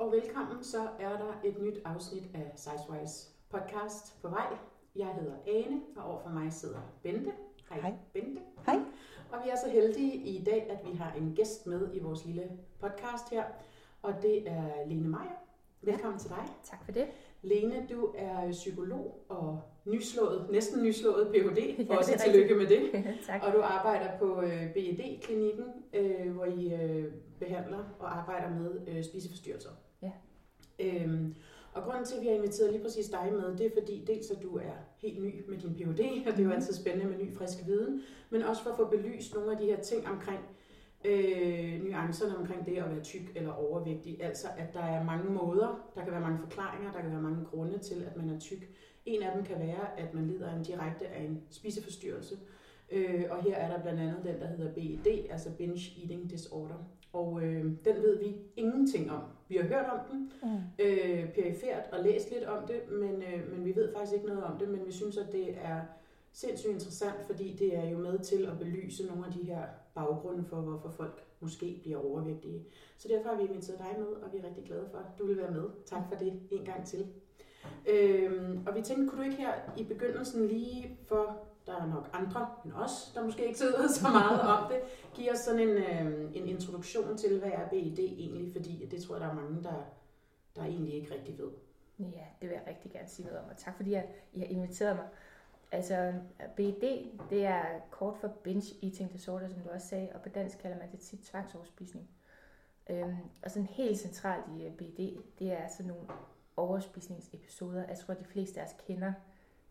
og velkommen. Så er der et nyt afsnit af Sizewise podcast på vej. Jeg hedder Ane, og overfor mig sidder Bente. Hej, Hej. Bente. Hej. Og vi er så heldige i dag, at vi har en gæst med i vores lille podcast her, og det er Lene Meier. Velkommen til dig. Tak for det. Lene, du er psykolog og nyslået, næsten nyslået Ph.D. Ja, Også det tillykke med det. tak. Og du arbejder på øh, BED-klinikken, øh, hvor I øh, behandler og arbejder med øh, spiseforstyrrelser. Øhm, og grunden til, at vi har inviteret lige præcis dig med, det er fordi dels, at du er helt ny med din Ph.D., og det er jo altid spændende med ny, frisk viden, men også for at få belyst nogle af de her ting omkring øh, nuancerne omkring det at være tyk eller overvægtig. Altså, at der er mange måder, der kan være mange forklaringer, der kan være mange grunde til, at man er tyk. En af dem kan være, at man lider af en direkte af en spiseforstyrrelse, Øh, og her er der blandt andet den, der hedder BED, altså Binge Eating Disorder. Og øh, den ved vi ingenting om. Vi har hørt om den, Mm. øh, perifært og læst lidt om det, men, øh, men vi ved faktisk ikke noget om det, men vi synes, at det er sindssygt interessant, fordi det er jo med til at belyse nogle af de her baggrunde for, hvorfor folk måske bliver overvægtige. Så derfor har vi inviteret dig med, og vi er rigtig glade for, at du vil være med. Tak for det en gang til. Øhm, og vi tænkte, kunne du ikke her i begyndelsen lige for, der er nok andre end os, der måske ikke sidder så meget om det, giver os sådan en, øh, en introduktion til, hvad er BED egentlig, fordi det tror jeg, der er mange, der, der egentlig ikke rigtig ved. Ja, det vil jeg rigtig gerne sige noget om, og tak fordi at I har inviteret mig. Altså, BED, det er kort for Binge Eating Disorder, som du også sagde, og på dansk kalder man det tit tvangsoverspisning. Øhm, og sådan helt centralt i øh, BED, det er sådan nogle overspisningsepisoder. Jeg tror, de fleste af os kender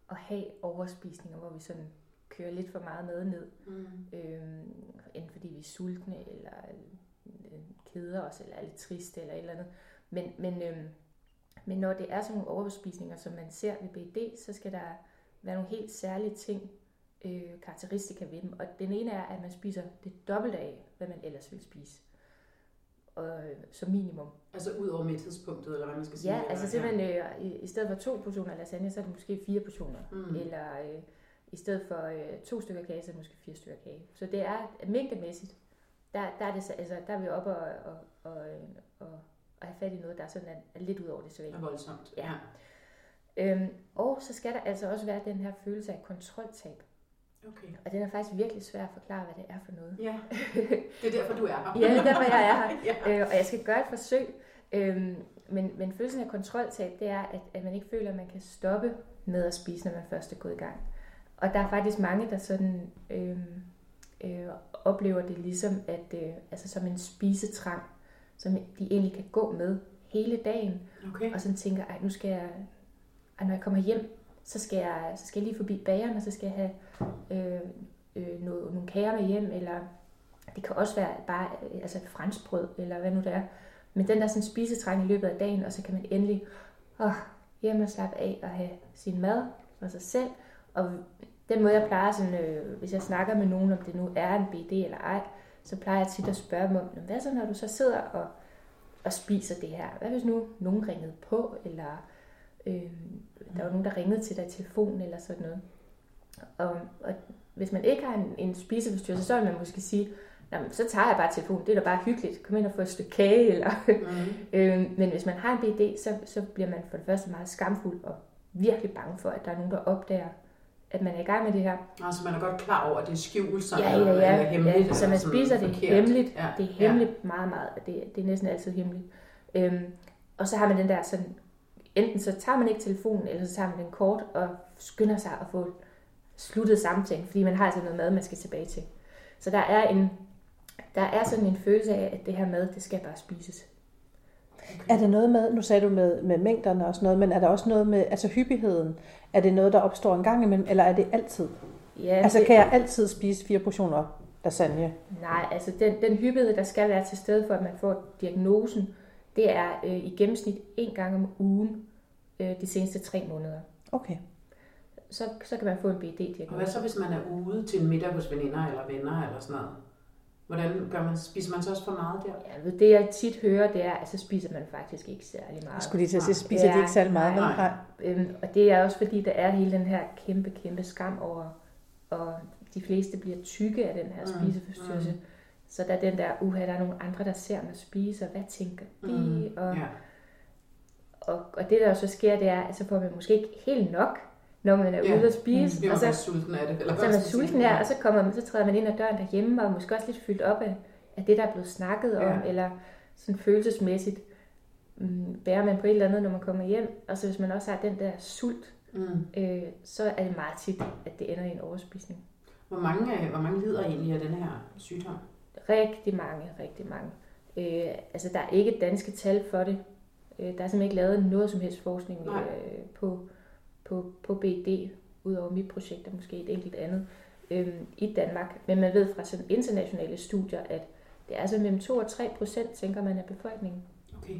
at have overspisninger, hvor vi sådan kører lidt for meget mad ned. Mm. Øhm, enten fordi vi er sultne, eller øh, keder os, eller er lidt triste, eller et eller andet. Men, men, øhm, men når det er sådan nogle overbespisninger, som man ser ved BD, så skal der være nogle helt særlige ting, øh, karakteristika ved dem. Og den ene er, at man spiser det dobbelte af, hvad man ellers vil spise. Og, øh, som minimum. Altså ud over mæthedspunktet, eller hvad man skal sige. Ja, altså simpelthen, øh, i, i stedet for to portioner lasagne, så er det måske fire portioner. Mm. Eller øh, i stedet for øh, to stykker kage, så er det måske fire stykker kage. Så det er mængdemæssigt, der, der, er, det, så- altså, der er vi oppe og, og, og, øh, og, og have fat i noget, der sådan er, er lidt ud over det er sædvanlige. voldsomt. Ja. Øhm, og så skal der altså også være den her følelse af kontroltab. Okay. Og den er faktisk virkelig svær at forklare, hvad det er for noget. Ja, det er derfor, du er her. Ja, det er derfor, jeg er her. ja. Øh, og jeg skal gøre et forsøg. Øhm, men, men følelsen af kontroltab, det er, at, at man ikke føler, at man kan stoppe med at spise, når man først er gået i gang. Og der er faktisk mange, der sådan øhm, øh, oplever det ligesom, at, øh, altså som en spisetrang, som de egentlig kan gå med hele dagen, Okay. og sådan tænker, ej, nu skal jeg, ej, når jeg kommer hjem, så skal jeg, så skal jeg lige forbi bageren, og så skal jeg have øh, øh, noget, nogle kager med hjem, eller det kan også være bare øh, altså franskbrød, eller hvad nu det er. Men den der sådan spisetræng i løbet af dagen, og så kan man endelig åh, hjem og slappe af og have sin mad for sig selv. Og den måde, jeg plejer, sådan, øh, hvis jeg snakker med nogen, om det nu er en BD eller ej, så plejer jeg tit at spørge dem om, hvad så, når du så sidder og, og spiser det her? Hvad hvis nu nogen ringede på, eller øh, der var nogen, der ringede til dig i telefonen, eller sådan noget. Og, og hvis man ikke har en, en spiseforstyrrelse, så vil man måske sige, Nå, men så tager jeg bare telefonen, det er da bare hyggeligt, kom ind og få et stykke kage, eller... Mm. øh, men hvis man har en BD, så, så bliver man for det første meget skamfuld, og virkelig bange for, at der er nogen, der opdager, at man er i gang med det her. Altså, man er godt klar over, at det er skjult Ja, ja, eller ja. hemmeligt. ja så eller man spiser det forkert. hemmeligt. Ja. Det er hemmeligt ja. meget, meget. Det, det er næsten altid hemmeligt. Øhm, og så har man den der sådan, enten så tager man ikke telefonen, eller så tager man den kort og skynder sig at få sluttet samtalen, fordi man har altså noget mad, man skal tilbage til. Så der er en, der er sådan en følelse af, at det her mad, det skal bare spises. Er det noget med, nu sagde du med, med mængderne og sådan noget, men er der også noget med, altså hyppigheden, er det noget, der opstår en gang imellem, eller er det altid? Ja, Altså det, kan jeg altid spise fire portioner lasagne? Nej, altså den, den hyppighed, der skal være til stede for, at man får diagnosen, det er øh, i gennemsnit en gang om ugen øh, de seneste tre måneder. Okay. Så, så kan man få en Og hvad BD-diagnose. så, hvis man er ude til en middag hos veninder eller venner eller sådan noget? Hvordan gør man, spiser man så også for meget der? Ja, ved det jeg tit hører, det er, at så spiser man faktisk ikke særlig Jeg meget. skulle lige til at sige, spiser de Ja, ikke særlig meget? nej. Nej. Øhm, og det er også fordi, der er hele den her kæmpe, kæmpe skam over, og de fleste bliver tykke af den her Mm, spiseforstyrrelse. mm. Så der er den der, uha, der er nogle andre, der ser mig spise, og hvad tænker de? Mm, Og, ja. Og, og det der så sker, det er, at så får man måske ikke helt nok, når man er Ja. ude at spise. Bliver og så, bare sulten af det? Eller så er man sulten her, og så, kommer man, så træder man ind ad døren derhjemme, og måske også lidt fyldt op af, af det, der er blevet snakket om, Ja. eller sådan følelsesmæssigt mm, bærer man på et eller andet, når man kommer hjem. Og så hvis man også har den der sult, Mm. øh, så er det meget tit, at det ender i en overspisning. Hvor mange, hvor mange lider egentlig af den her sygdom? Rigtig mange, rigtig mange. Øh, altså, der er ikke danske tal for det. Øh, der er simpelthen ikke lavet noget som helst forskning Nej. øh, på, på, på BD, udover mit projekt og måske et enkelt andet, øh, i Danmark. Men man ved fra sådan internationale studier, at det er altså mellem 2 og 3 procent, tænker man, af befolkningen. Okay.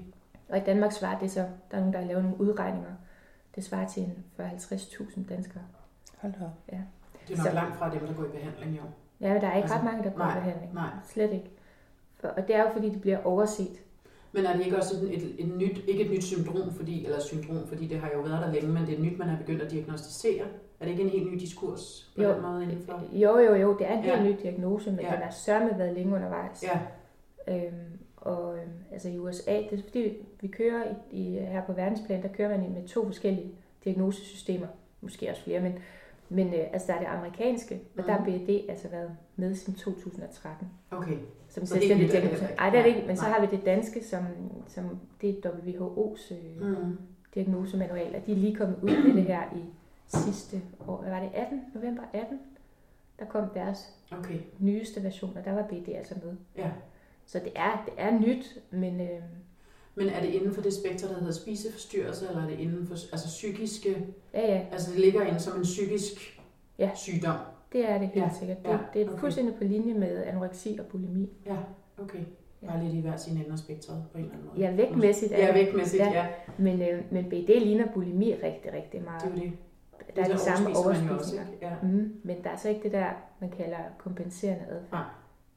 Og i Danmark svarer det så, der er nogen, der har lavet nogle udregninger, det svarer til en 40-50.000 danskere. Hold da op. Det er nok Så- langt fra dem, der går i behandling, jo. Ja, men der er ikke Altså, ret mange, der går i nej, behandling. nej. Slet ikke. For, og det er jo fordi, de bliver overset. Men er det ikke også et, et nyt, ikke et nyt syndrom, fordi, eller syndrom, fordi det har jo været der længe, men det er nyt, man har begyndt at diagnostisere? Er det ikke en helt ny diskurs på Jo. den måde indenfor? Jo, jo, jo, det er en helt Ja. ny diagnose, men ja. den har sørme været længe undervejs. Ja, Øhm, og øhm, altså i USA, det er fordi, vi kører i, i, her på verdensplan, der kører man med to forskellige diagnosesystemer, måske også flere, men, men øh, altså der er det amerikanske, og der har Mhm. BD altså været med siden 2013 okay. som Så nyt er det diagnose. Nej, det er det ikke, Nej, men så nej. har vi det danske, som, som det er WHO's øh, Mm. diagnosemanual, og de er lige kommet ud med det her i sidste år. Hvad var det? 18? November 18? Der kom deres Okay, nyeste version, og der var BD altså med. ja. Så det er, det er nyt, men øh, Men er det inden for det spektrum, der hedder spiseforstyrrelse, eller er det inden for altså psykiske, ja, ja, altså det ligger inde som en psykisk Ja. sygdom? det er det helt Ja, sikkert. Det, ja, det er okay. fuldstændig på linje med anoreksi og bulimi. Ja, okay. Bare lidt i hver sin ende af spektret på en eller anden måde. Ja, vægtmæssigt Ja, det, vægtmæssigt, Ja. ja. men, øh, men BD ligner bulimi rigtig, rigtig meget. Det er det. Der er de samme overspisninger. Ja. Mm, men der er så ikke det der, man kalder kompenserende adfærd. Nej.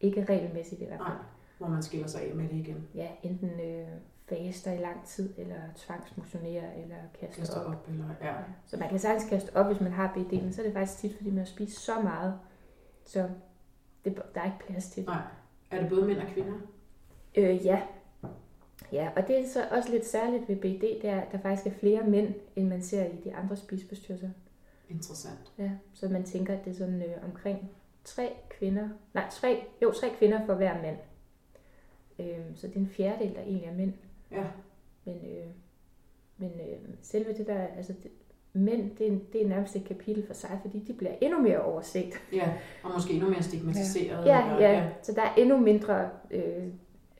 Ikke regelmæssigt i hvert fald. Nej, hvor man skiller sig af med det igen. Ja, enten øh, faster i lang tid, eller tvangsmotionere, eller kaster Kaster op. op, eller ja. Ja. Så man kan sagtens kaste op, hvis man har BD, men så er det faktisk tit, fordi man spist så meget, så det, der er ikke plads til det. Nej. Er det både mænd og kvinder? Øh, ja. Ja, og det er så også lidt særligt ved BD, det er, at der faktisk er flere mænd, end man ser i de andre spiseforstyrrelser. Interessant. Ja, så man tænker, at det er sådan øh, omkring tre kvinder, nej, tre, jo, tre kvinder for hver mand. Øh, så det er en fjerdedel, der egentlig er mænd. Ja. Men, øh, men øh, selve det der, altså det, mænd, det er, det er nærmest et kapitel for sig, fordi de bliver endnu mere overset. Ja, og måske endnu mere stigmatiseret. Ja, eller- ja, så der er endnu mindre, øh,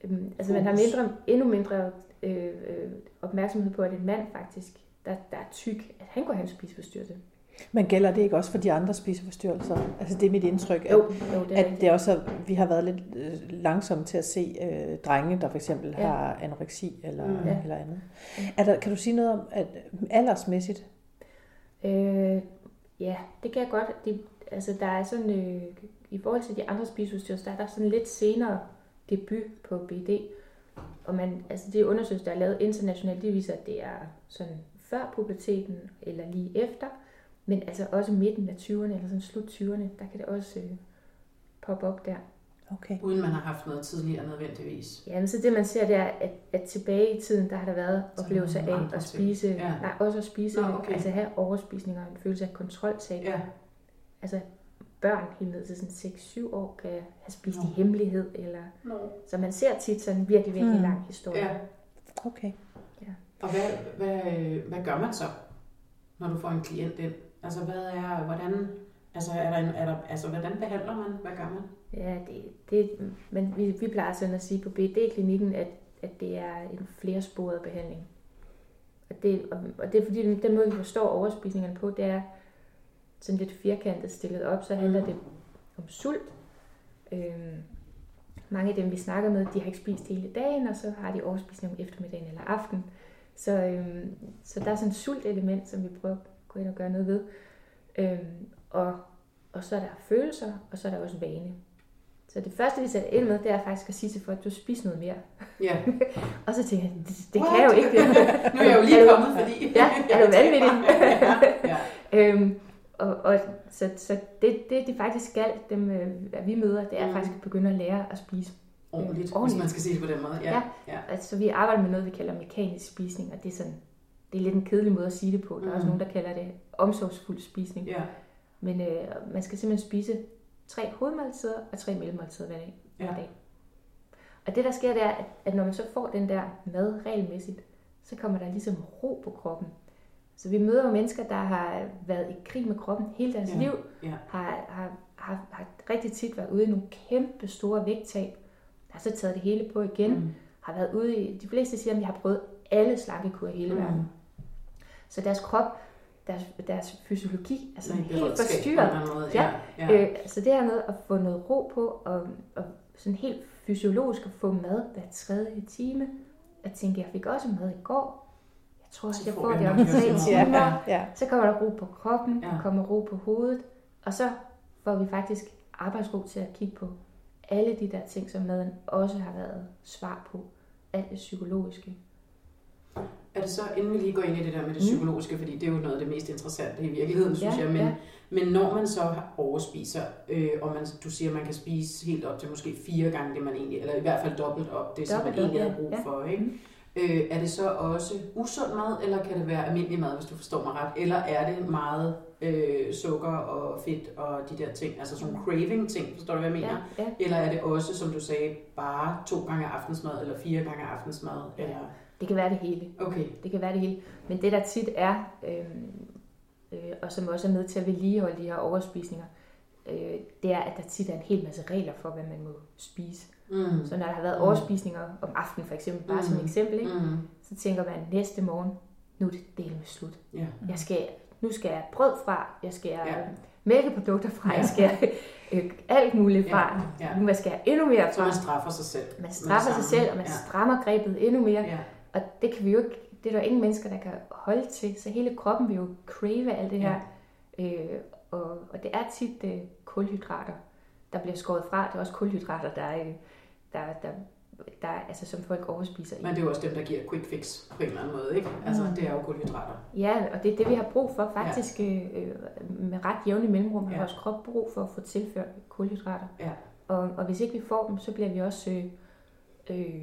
øh, altså man har mindre, endnu mindre øh, øh, opmærksomhed på, at en mand faktisk, der, der er tyk, at han kunne have en spiseforstyrrelse. Men gælder det ikke også for de andre spiseforstyrrelser? Altså det er mit indtryk, at, Jo, jo, det at det også er, vi har været lidt øh, langsomme til at se øh, drenge, der for eksempel Ja. har anoreksi eller, Mm. ja. eller andet. Er der, kan du sige noget om, at aldersmæssigt, Øh, ja, det kan jeg godt. De, altså, der er sådan, øh, i forhold til de andre spiseforstyrrelser, der er der sådan lidt senere debut på BD. Og man, altså de undersøgelser, der er lavet internationalt, de viser, at det er sådan før puberteten eller lige efter. Men altså også midten af 20'erne eller sådan slut 20'erne, der kan det også øh, poppe op der. okay. Uden man har haft noget tidligere nødvendigvis. Ja, men så det man ser, det er, at, at tilbage i tiden, der har der været er oplevelser af at ting. spise, Ja. nej, også at spise, Nå, okay. altså have overspisning og en følelse af kontroltab. Ja, altså børn helt ned til sådan 6-7 år kan have spist Nå. i hemmelighed, eller no. så man ser tit sådan en virkelig, virkelig Mm. lang historie. ja. okay. Og hvad, hvad, hvad gør man så, når du får en klient ind? Altså, hvad er, hvordan, altså, er der en, er der, altså, hvordan behandler man? Hvad gør man? Ja, det, det, men vi, vi plejer sådan at sige på BD-klinikken, at, at det er en flersporet behandling. Og det, og, det er fordi, den måde vi forstår overspisningerne på, det er sådan lidt firkantet stillet op, så handler Mm. det om sult. Øhm, mange af dem, vi snakker med, de har ikke spist hele dagen, og så har de overspisning om eftermiddagen eller aften. Så, øhm, så der er sådan et sultelement, som vi prøver gå ind og gøre noget ved. Øhm, og, og så er der følelser, og så er der også vane. Så det første, vi sætter ind med, det er faktisk at sige til folk, at du spiser noget mere. Ja. Og så tænker jeg, det, det What? kan jeg jo ikke. nu er jeg jo lige kommet, fordi... Ja, er du vanvittig? ja, ja. øhm, og, og så, så det, det, de faktisk skal, dem øh, at vi møder, det er Mm. faktisk at begynde at lære at spise. Ordentligt, Ordentligt. hvis man skal sige det på den måde. Ja, Ja. ja. Altså, så vi arbejder med noget, vi kalder mekanisk spisning, og det er sådan det er lidt en kedelig måde at sige det på. Der er også Mm. nogen, der kalder det omsorgsfuld spisning. Ja. Men øh, man skal simpelthen spise tre hovedmåltider og tre mellemmåltider hver dag. Ja. Hver dag. Og det der sker, det er, at, når man så får den der mad regelmæssigt, så kommer der ligesom ro på kroppen. Så vi møder jo mennesker, der har været i krig med kroppen hele deres Ja. liv, Ja. har, har, har, har rigtig tit været ude i nogle kæmpe store vægttab, har så taget det hele på igen, mm. Har været ude i, de fleste siger, at de har prøvet alle slankekur i hele Mm. verden. Så deres krop, deres, deres fysiologi er sådan helt forstyrret. måde. Ja. Ja. ja. Øh, så det her med at få noget ro på, og, og sådan helt fysiologisk at få mad hver tredje time. At tænke, jeg fik også mad i går. Jeg tror, Så at jeg får det om tre timer. ja, ja. Så kommer der ro på kroppen, ja. der kommer ro på hovedet, og så får vi faktisk arbejdsro til at kigge på alle de der ting, som maden også har været svar på. Alt det psykologiske. Er det så, inden vi lige går ind i det der med det Mm. psykologiske, fordi det er jo noget af det mest interessante i virkeligheden, synes Ja, jeg, men, ja. men når man så overspiser, øh, og man, du siger, at man kan spise helt op til måske fire gange det, man egentlig, eller i hvert fald dobbelt op det, som man Dobbelt egentlig ja, har brug ja. for, ikke? Mm. Øh, er det så også usund mad, eller kan det være almindelig mad, hvis du forstår mig ret? Eller er det meget øh, sukker og fedt og de der ting, altså sådan nogle craving-ting, forstår du, hvad jeg mener? Ja, ja. Eller er det også, som du sagde, bare to gange aftensmad, eller fire gange aftensmad? Ja. Eller... Det kan være det hele. Okay, Det kan være det hele. Men det der tit er, øh, øh, og som også er med til at vedligeholde de her overspisninger, øh, det er, at der tit er en hel masse regler for, hvad man må spise. mm. Så når der har været Mm. overspisninger om aftenen for eksempel, bare som Mm. eksempel, ikke? Mm. så tænker man næste morgen, nu er det del med slut. Ja. Jeg skal, nu skal jeg brød fra, jeg skal Ja. ja. mælkeprodukter fra, Ja. jeg skal øh, alt muligt fra. Ja. Nu skal jeg endnu mere Så fra. man straffer sig selv. Man straffer sig selv, og man ja. strammer grebet endnu mere. Ja. Og det kan vi jo ikke, det er der ingen mennesker, der kan holde til. Så hele kroppen vil jo crave alt det her. Øh, og, og det er tit øh, kulhydrater, der bliver skåret fra. Det er også kulhydrater, der, er, der, der, der, altså, som folk overspiser. i. Men det er jo også dem, der giver quick fix på en eller anden måde, ikke? Altså, Mm. det er jo kulhydrater. Ja, og det er det, vi har brug for faktisk øh, øh, med ret jævne mellemrum. Har Ja. vores krop brug for at få tilført kulhydrater. Ja. Og, og hvis ikke vi får dem, så bliver vi også... Øh, øh,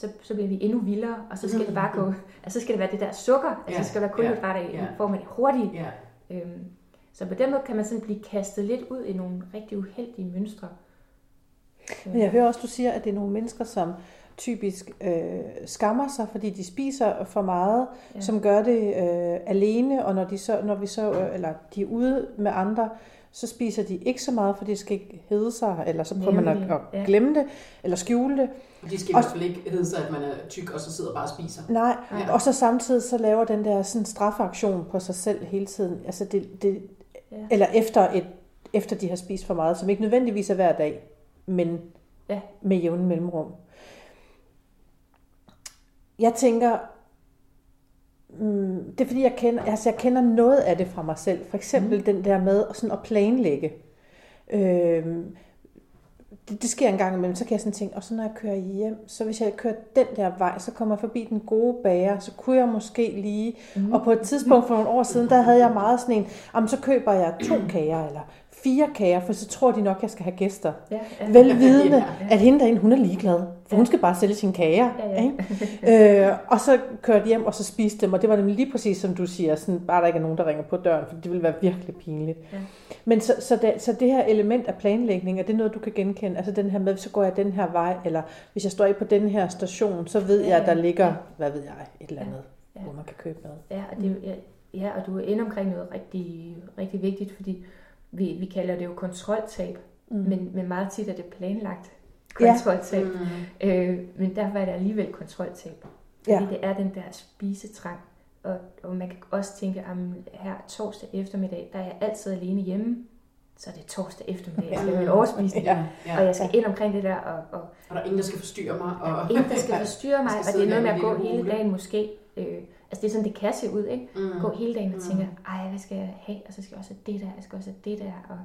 så, så bliver vi endnu vildere, og så skal det bare gå... Altså, så skal det være det der sukker, altså Ja, så skal der være kulhydrater i ja. form af det hurtige. Ja. Øhm, så på den måde kan man sådan blive kastet lidt ud i nogle rigtig uheldige mønstre. Men jeg hører også, du siger, at det er nogle mennesker, som typisk øh, skammer sig, fordi de spiser for meget, Ja. ja. som gør det øh, alene, og når, de så, når vi så, øh, eller de er ude med andre, så spiser de ikke så meget, for det skal ikke hedde sig, eller så prøver man at, Nemlig, at ja. glemme det, eller skjule det. Og de skal i hvert fald ikke hedde sig, at man er tyk, og så sidder og bare og spiser. Nej, Ja. ja. og så samtidig så laver den der sådan strafaktion på sig selv hele tiden. Altså det, det, Ja. Eller efter, et, efter de har spist for meget, som ikke nødvendigvis er hver dag, men Ja. med jævne mellemrum. Jeg tænker, mm, det er fordi, jeg kender, altså jeg kender noget af det fra mig selv. For eksempel mm. den der med sådan at planlægge. Øhm, det, det sker en gang imellem, så kan jeg sådan tænke, og så når jeg kører hjem, så hvis jeg kører den der vej, så kommer jeg forbi den gode bager, så kunne jeg måske lige, mm. og på et tidspunkt for nogle år siden, der havde jeg meget sådan en, jamen så køber jeg to kager, eller fire kager, for så tror de nok, jeg skal have gæster. Ja, ja. Velvidende, Ja. at hende derinde, hun er ligeglad, for hun skal bare sælge sine kager. Ja, ja. Ikke? Øh, og så kørte hjem, og så spiste dem, og det var nemlig lige præcis som du siger, sådan, bare der ikke er nogen, der ringer på døren, for det ville være virkelig pinligt. Ja. Men så, så, det, så det her element af planlægning, er det noget, du kan genkende? Altså den her med, så går jeg den her vej, eller hvis jeg står af på den her station, så ved Ja, jeg, at der ja. ligger, hvad ved jeg, et eller andet, Ja. hvor man kan købe mad. Ja, og, det, ja, ja, og du er inde omkring noget rigtig, rigtig vigtigt, fordi vi, vi kalder det jo kontroltab, Mm. men, men meget tit er det planlagt Ja. kontroltab. Mm. Øh, men derfor er det alligevel kontroltab. Fordi Ja. det er den der spisetrang. Og, og man kan også tænke, at her torsdag eftermiddag, der er jeg altid alene hjemme. Så er det torsdag eftermiddag, jeg skal have en overspisning. Ja. Ja. Og jeg skal ind omkring det der, og, og Og der er ingen, der skal forstyrre mig. Og... ingen, der skal forstyrre mig, og det er noget med der at gå hele dagen måske. Øh, altså det er sådan, det kan se ud, ikke? Mm. Gå hele dagen og Mm. tænke, ej, hvad skal jeg have? Og så skal jeg også have det der, jeg skal også have det der. Og,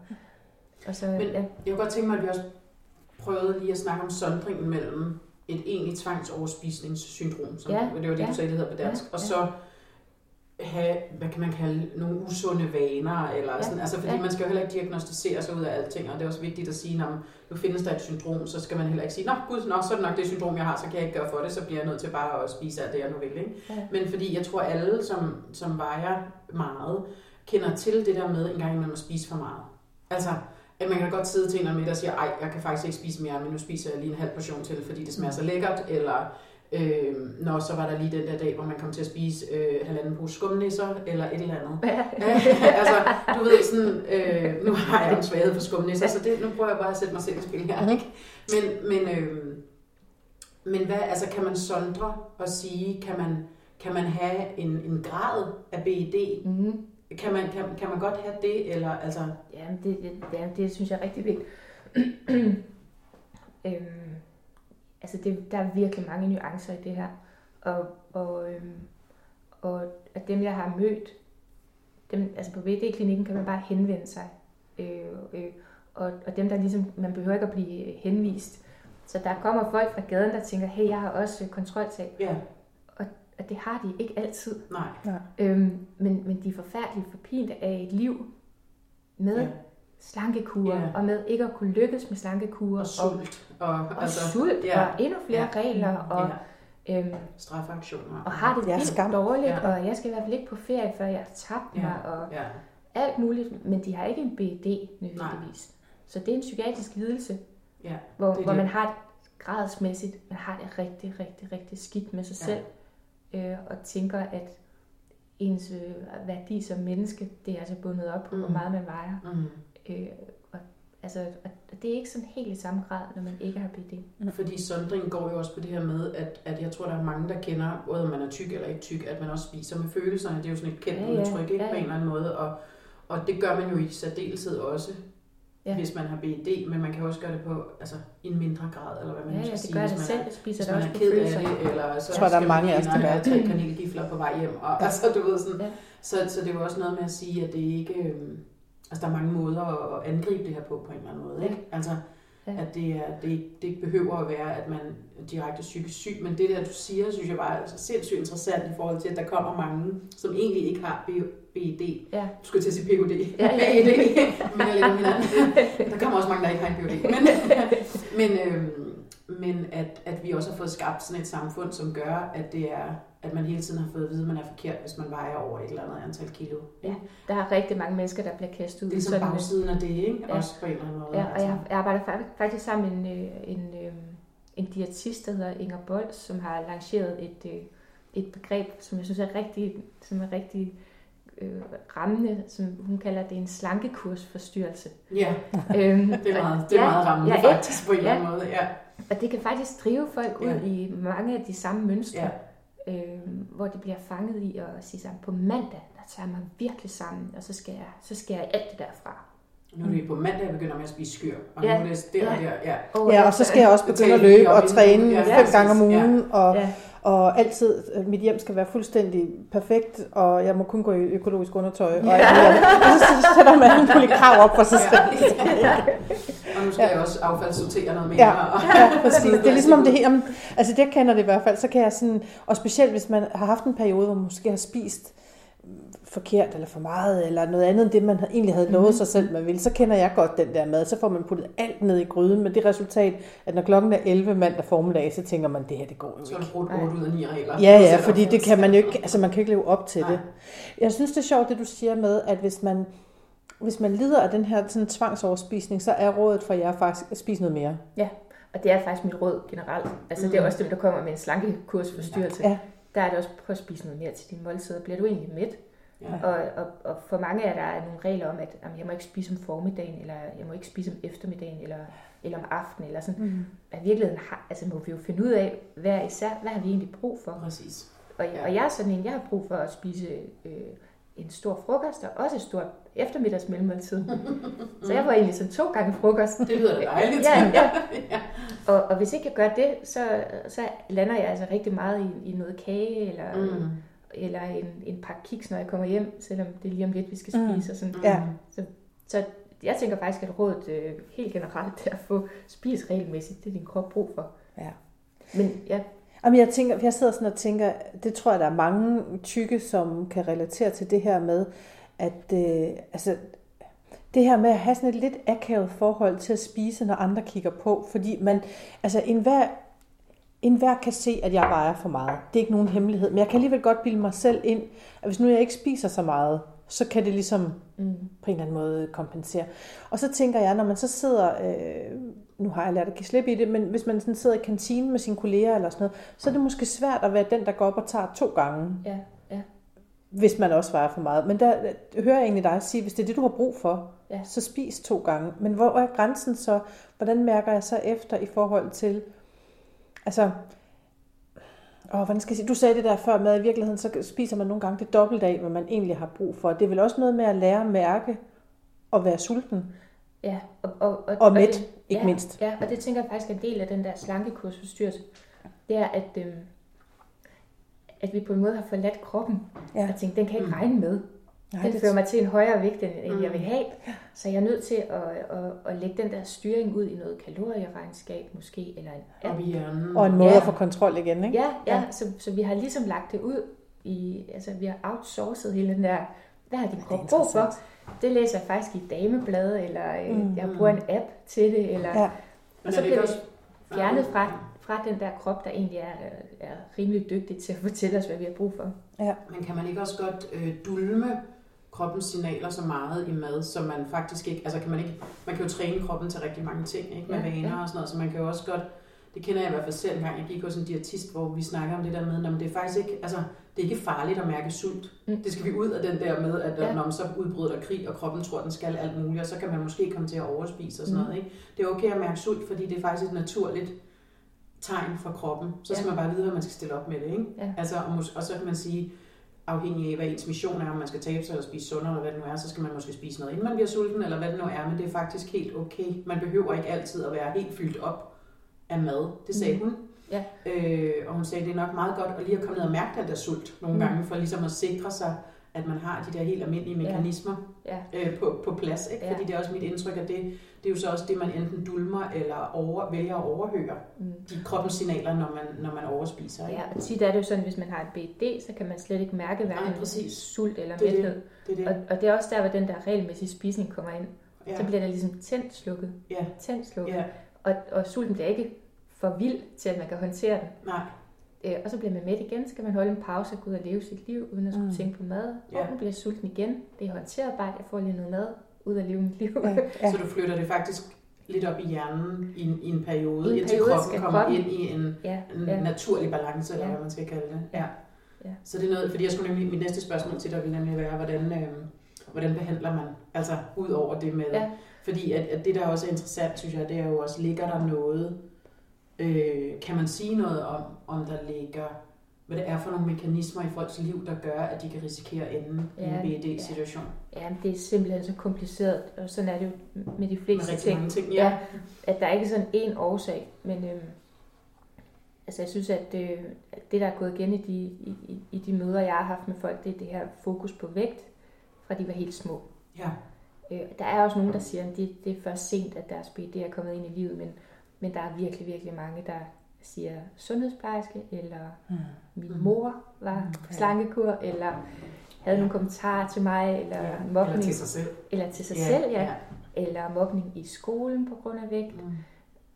og så, Men- ja, Jeg kunne godt tænke mig, at vi også prøvede lige at snakke om sondringen mellem et egentlig tvangsoverspisningssyndrom, som Ja, det var det, ja. du sagde, det hedder på dansk, Ja, og ja. så have, hvad kan man kalde, nogle usunde vaner, eller Ja. sådan, altså fordi Ja. man skal jo heller ikke diagnostisere sig ud af alting, og det er også vigtigt at sige, når nu findes der et syndrom, så skal man heller ikke sige, nå gud, nå, så er det nok det syndrom, jeg har, så kan jeg ikke gøre for det, så bliver jeg nødt til bare at spise alt det, jeg nu vil. Ikke? Ja. Men fordi jeg tror, alle, som, som vejer meget, kender til det der med en gang imellem at spise for meget. Altså, at man kan godt sidde til en anden middag og sige, ej, jeg kan faktisk ikke spise mere, men nu spiser jeg lige en halv portion til, fordi det smager så lækkert, eller øh, når så var der lige den der dag, hvor man kom til at spise øh, halvanden pose skumnisser, eller et eller andet. altså, du ved sådan, øh, nu har jeg en svaghed for skumnisser, så det, nu prøver jeg bare at sætte mig selv i spil her, ikke? Men, men, øh, men hvad, altså kan man sondre og sige, kan man, kan man have en, en grad af BED? Mm. Kan man, kan, kan man godt have det, eller altså... Ja, det, det, det, det synes jeg er rigtig vigtigt. øhm, altså, det, der er virkelig mange nuancer i det her. Og, og, øhm, og at dem, jeg har mødt, dem, altså på VD-klinikken kan man bare henvende sig. Øh, øh, og, og dem, der ligesom, man behøver ikke at blive henvist. Så der kommer folk fra gaden, der tænker, hey, jeg har også kontroltab. Ja, Og det har de ikke altid. nej. Øhm, men, men de er forfærdeligt forpinte af et liv med Ja. Ja. slankekurer, Ja. og med ikke at kunne lykkes med slankekurer, Og sult. Og, og, altså, og sult, ja. og endnu flere Ja. regler, og, ja, øhm, straffeaktioner. og har det Ja, vildt skam. dårligt, Ja. og jeg skal i hvert fald ikke på ferie, før jeg har tabt Ja. mig, og Ja, alt muligt, men de har ikke en BED nødvendigvis. Så det er en psykiatrisk lidelse, ja. hvor, Det hvor man har det gradsmæssigt, man har det rigtig, rigtig, rigtig skidt med sig Ja. selv, øh, og tænker, at ens øh, værdi som menneske, det er altså bundet op på, mm. hvor meget man vejer. Mm. Øh, og, altså, og det er ikke sådan helt i samme grad, når man ikke har BD. Fordi sondringen går jo også på det her med, at, at jeg tror, der er mange, der kender, både om man er tyk eller ikke tyk, at man også spiser med følelserne. Det er jo sådan et kendt Ja, ja, ja. udtryk, ikke? Ja, På ja. en eller anden måde. Og, og det gør man jo i særdeleshed også, ja. Ja. hvis man har BED, men man kan også gøre det på altså, i en mindre grad, eller hvad man Ja, ja, skal det sige. gør jeg hvis da man selv. er- Jeg spiser Hvis det man også er på ked af følelser. det, eller så Jeg tror, der er mange man af os, der gør det. tre kanelgifler på vej hjem. Og, altså, du ved sådan, Ja. så, så det er jo også noget med at sige, at det ikke... øhm, Altså, der er mange måder at angribe det her på, på en eller anden måde. Ikke? Altså, Ja. at det, er, det, det ikke behøver at være, at man er direkte psykisk syg, men det der, du siger, synes jeg bare er altså sindssygt interessant i forhold til, at der kommer mange, som egentlig ikke har BED. Ja. Du skulle til at sige PhD. Ja, ja. BED. Men jeg lægger hinanden. Der kommer også mange, der ikke har en PhD. Men, men, øhm, men at, at vi også har fået skabt sådan et samfund, som gør, at det er at man hele tiden har fået at vide, at man er forkert, hvis man vejer over et eller andet antal kilo. Ja. Der er rigtig mange mennesker, der bliver kastet ud. Det er en- bagsiden af det, ikke? Ja. Også på en eller anden måde. Ja, og altså. jeg, arbejder fa- faktisk sammen med en, øh, en, øh, en diætist, der hedder Inger Bold, som har lanceret et, øh, et begreb, som jeg synes er rigtig, som er rigtig øh, rammende, som hun kalder det en slankekursforstyrrelse. Ja, øhm, det er meget, det er ja, meget rammende ja, faktisk på en eller anden måde. Ja. Og det kan faktisk drive folk ud Ja. i mange af de samme mønstre, Ja. Øhm, hvor de bliver fanget i at sige sammen, på mandag, der tager jeg mig virkelig sammen, og så skal jeg, så skal jeg alt det derfra. Nu er det på mandag, jeg begynder med at spise skyr. Og Ja. nu er det der og Ja. der. Ja. Ja, og så skal jeg også Det begynde at vi løbe og træne Ja, fem gange om Ja. ugen, og, Ja, og altid, øh, mit hjem skal være fuldstændig perfekt, og jeg må kun gå i økologisk undertøj. Og, Ja. og så sætter man alle mulige krav op for sig selv. Ja. Nu skal jeg også affaldssortere noget mere. Ja. Og, Ja, præcis. Det er ligesom om det her, altså det kender det i hvert fald, så kan jeg sådan, og specielt hvis man har haft en periode, hvor man måske har spist forkert eller for meget, eller noget andet end det, man egentlig havde lovet Mhm. sig selv, man ville, så kender jeg godt den der mad. Så får man puttet alt ned i gryden med det resultat, at når klokken er 11 mandag formiddag, så tænker man, det her, det går jo så har ikke. du brugt 8 ud af 9 regler. Ja, ja, fordi det kan man jo ikke, altså man kan ikke leve op til Nej. det. Jeg synes, det er sjovt, det du siger med, at hvis man, hvis man lider af den her sådan, tvangsoverspisning, så er rådet for jer faktisk at spise noget mere. og det er faktisk mit råd generelt. Altså, det er Mm. også dem, der kommer med en slankekursforstyrrelse. Ja. Der er det også, prøv at spise noget mere til dine måltider. Bliver du egentlig mæt? Ja. Og, og, og for mange er der nogle regler om, at jamen, jeg må ikke spise om formiddagen, eller jeg må ikke spise om eftermiddagen, eller, eller om aftenen, eller sådan. Mm. Men i virkeligheden har, altså, må vi jo finde ud af, hvad især, hvad har vi egentlig brug for? Præcis. Og, Ja. og jeg er sådan en, jeg har brug for at spise øh, en stor frokost, og også et stort eftermiddagsmellemmåltid. Så jeg får egentlig sådan to gange frokost. Det lyder da dejligt. Ja, ja. ja. Og, og hvis ikke jeg gør det, så, så lander jeg altså rigtig meget i, i noget kage, eller, mm. Mm. eller en, en pakke kiks, når jeg kommer hjem, selvom det er lige om lidt, vi skal Mm. spise. Og sådan. Ja. Så jeg tænker faktisk, at rådet øh, helt generelt er at få spist regelmæssigt. Det er din krop brug for. Ja. Men ja, Jamen, jeg, tænker, jeg sidder sådan og tænker, det tror jeg, der er mange tykke, som kan relatere til det her med, at øh, altså, det her med at have sådan et lidt akavet forhold til at spise, når andre kigger på. Fordi man, altså enhver, enhver kan se, at jeg vejer for meget. Det er ikke nogen hemmelighed. Men jeg kan alligevel godt bilde mig selv ind, at hvis nu jeg ikke spiser så meget, så kan det ligesom mm. på en eller anden måde kompensere. Og så tænker jeg, når man så sidder, øh, nu har jeg lært at give slip i det, men hvis man sådan sidder i kantinen med sine kolleger eller sådan noget, så er det måske svært at være den, der går op og tager to gange. Ja. Hvis man også vejer for meget. Men der hører jeg egentlig dig sige, hvis det er det, du har brug for, ja. så spis to gange. Men hvor er grænsen så? Hvordan mærker jeg så efter i forhold til, altså, åh, hvordan skal jeg sige? Du sagde det der før med, at i virkeligheden så spiser man nogle gange det dobbelt af, hvad man egentlig har brug for. Det er vel også noget med at lære at mærke og være sulten. Ja, og, og, og, og mæt, det, ikke ja, mindst. Ja, og det tænker jeg faktisk er en del af den der slankekursforstyrrelse. Det er, at, øhm, at vi på en måde har forladt kroppen. Ja. Og tænkt, den kan ikke mm. regne med. Nej, den fører mig til en højere vægt, end mm. jeg vil have. Så jeg er nødt til at, at, at lægge den der styring ud i noget kalorieregnskab måske, eller en app. Og, og en måde ja. at få kontrol igen, ikke? Ja, ja, ja. Så, så vi har ligesom lagt det ud i, altså vi har outsourcet hele den der, hvad har din krop brug for? Det læser jeg faktisk i dameblade, eller mm. jeg bruger en app til det, eller, ja. og så bliver det fjernet fra, fra den der krop, der egentlig er, er rimelig dygtig til at fortælle os, hvad vi har brug for. Ja. Men kan man ikke også godt øh, dulme kroppens signaler så meget i mad, så man faktisk ikke, altså kan man ikke, man kan jo træne kroppen til rigtig mange ting, ikke? Med ja, vaner ja. og sådan noget, så man kan jo også godt, det kender jeg i hvert fald selv en gang, jeg gik hos en diætist, hvor vi snakker om det der med, når det er faktisk ikke, altså det er ikke farligt at mærke sult. Mm. Det skal vi ud af den der med, at ja. når man så udbryder der krig, og kroppen tror, at den skal alt muligt, og så kan man måske komme til at overspise og sådan mm. noget. Ikke? Det er okay at mærke sult, fordi det er faktisk et naturligt tegn fra kroppen. Så skal ja. man bare vide, hvad man skal stille op med det. Ikke? Ja. Altså, og, og så kan man sige, afhængig af, hvad ens mission er, om man skal tabe sig eller spise sundere, eller hvad det nu er, så skal man måske spise noget, inden man bliver sulten, eller hvad det nu er, men det er faktisk helt okay. Man behøver ikke altid at være helt fyldt op af mad. Det sagde mm. hun. Ja. Øh, og hun sagde, det er nok meget godt at lige at komme ned og mærke den der sult nogle mm. gange, for ligesom at sikre sig, at man har de der helt almindelige mekanismer ja. Ja. Øh, på, på plads. Ikke? Ja. Fordi det er også mit indtryk, at det, det er jo så også det, man enten dulmer eller over, vælger at overhøre. Mm. De kroppens signaler, når man, når man overspiser. Ikke? Ja, og tit er det jo sådan, at hvis man har et BD, så kan man slet ikke mærke hverken ja, sult eller det mæthed. Det. Det, det. Og, og det er også der, hvor den der regelmæssige spisning kommer ind. Ja. Så bliver der ligesom tændt slukket. Ja. Tændt slukket. Ja. Og, og sulten bliver ikke for vild til, at man kan håndtere den. Nej. Øh, og så bliver man mæt igen, så skal man holde en pause og gå ud og leve sit liv, uden at skulle mm. tænke på mad. Ja. Og nu bliver sulten igen. Det er håndterbart, jeg får lige noget mad ud at leve mit liv. Ja. Ja. Så du flytter det faktisk lidt op i hjernen i en, i en periode, I en indtil kroppen kommer kroppen. ind i en, ja. en ja. naturlig balance, eller ja. hvad man skal kalde det. Ja. Ja. Så det er noget, fordi jeg skulle nemlig, mit næste spørgsmål til dig vil nemlig være, hvordan, øh, hvordan behandler man, altså ud over det med, ja. fordi at, at det der også er interessant, synes jeg, det er jo også, ligger der noget, Øh, kan man sige noget om, om der ligger, hvad det er for nogle mekanismer i folks liv, der gør, at de kan risikere at ende ja, i en BED-situation? Ja, ja, det er simpelthen så kompliceret, og sådan er det jo med de fleste med ting. ting ja. ja. At der er ikke sådan én årsag, men øhm, altså jeg synes, at det, at det, der er gået igen i de, i, i de møder, jeg har haft med folk, det er det her fokus på vægt, fra de var helt små. Ja. Øh, der er også nogen, der siger, at det, det er først sent, at deres BD er kommet ind i livet, men men der er virkelig, virkelig mange, der siger sundhedsplejerske, eller mm. min mm. mor var mm. på slankekur, eller havde nogle kommentarer til mig, eller ja, mobning. Eller til sig selv. Eller til sig ja, selv, ja. ja. Eller mobning i skolen på grund af vægt. Mm.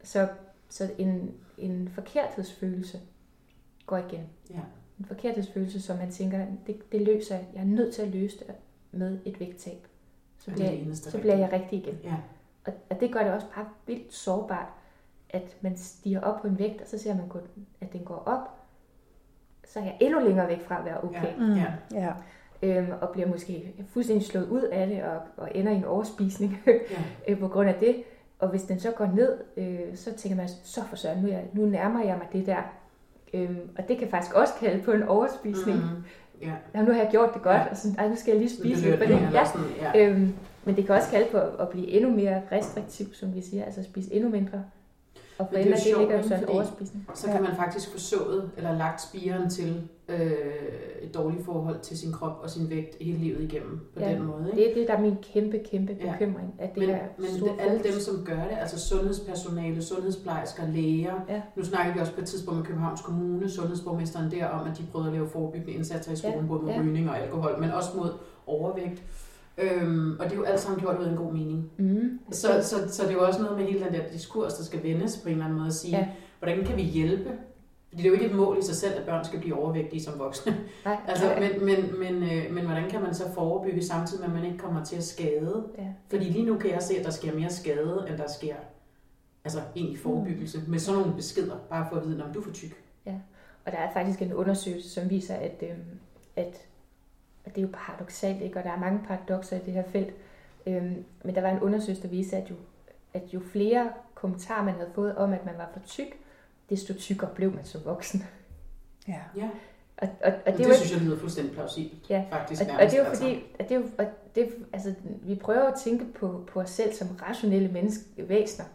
Så, så en, en forkerthedsfølelse går igen. Ja. En forkerthedsfølelse, som man tænker, det, det løser jeg. Jeg er nødt til at løse det med et vægttab. Så, bliver, så bliver jeg rigtig igen. Ja. Og, og det gør det også bare vildt sårbart at man stiger op på en vægt, og så ser man, at den går op, så er jeg endnu længere væk fra at være okay. Ja. Mm. Ja. Ja. Øhm, og bliver måske fuldstændig slået ud af det, og, og ender i en overspisning ja. Øh, på grund af det. Og hvis den så går ned, øh, så tænker man, så for søren, nu, jeg, nu nærmer jeg mig det der. Øhm, og det kan faktisk også kalde på en overspisning. Mm. Ja. Ja, nu har jeg gjort det godt, ja. og sådan, Ej, nu skal jeg lige spise lidt på det. Ja. Sådan, ja. Øhm, men det kan også kalde på at blive endnu mere restriktiv, som vi siger, altså spise endnu mindre Og for Men det er ligger jo sjovt, så en overspisning. Så kan man faktisk få sået eller lagt spiren til øh, et dårligt forhold til sin krop og sin vægt hele livet igennem på Ja, den måde. Ikke? Det er det, der er min kæmpe, kæmpe Ja. bekymring. At det Men, er men det, alle dem, som gør det, altså sundhedspersonale, sundhedsplejersker, læger. Ja. Nu snakker vi også på et tidspunkt med Københavns Kommune, sundhedsborgmesteren der, om at de prøvede at lave forebyggende indsatser i skolen, Ja, både mod ja. rygning og alkohol, men også mod overvægt. Øhm, og det er jo alt sammen gjort ud af en god mening. Mm. Så, så, så det er jo også noget med hele den der diskurs, der skal vendes på en eller anden måde at sige, Ja. ja. hvordan kan vi hjælpe? Fordi det er jo ikke et mål i sig selv, at børn skal blive overvægtige som voksne. Nej, Altså, nej. men, men, men, øh, men hvordan kan man så forebygge samtidig med, at man ikke kommer til at skade? Ja. Fordi lige nu kan jeg se, at der sker mere skade, end der sker altså egentlig forebyggelse. Med sådan nogle beskeder, bare for at vide, om du er for tyk. Og der er faktisk en undersøgelse, som viser, at, øhm, at, at det er jo paradoxalt, ikke? og der er mange paradokser i det her felt. Øhm, men der var en undersøgelse, der viste, at jo, at jo flere kommentarer, man havde fået om, at man var for tyk, desto tykkere blev man som voksen. Ja. Ja, Og, og, og og det, det, jo synes jeg lyder fuldstændig plausibelt. Ja, Faktisk Og, og det er jo altså. fordi, at det er jo, og det, altså, vi prøver at tænke på, på os selv som rationelle menneske, væsener.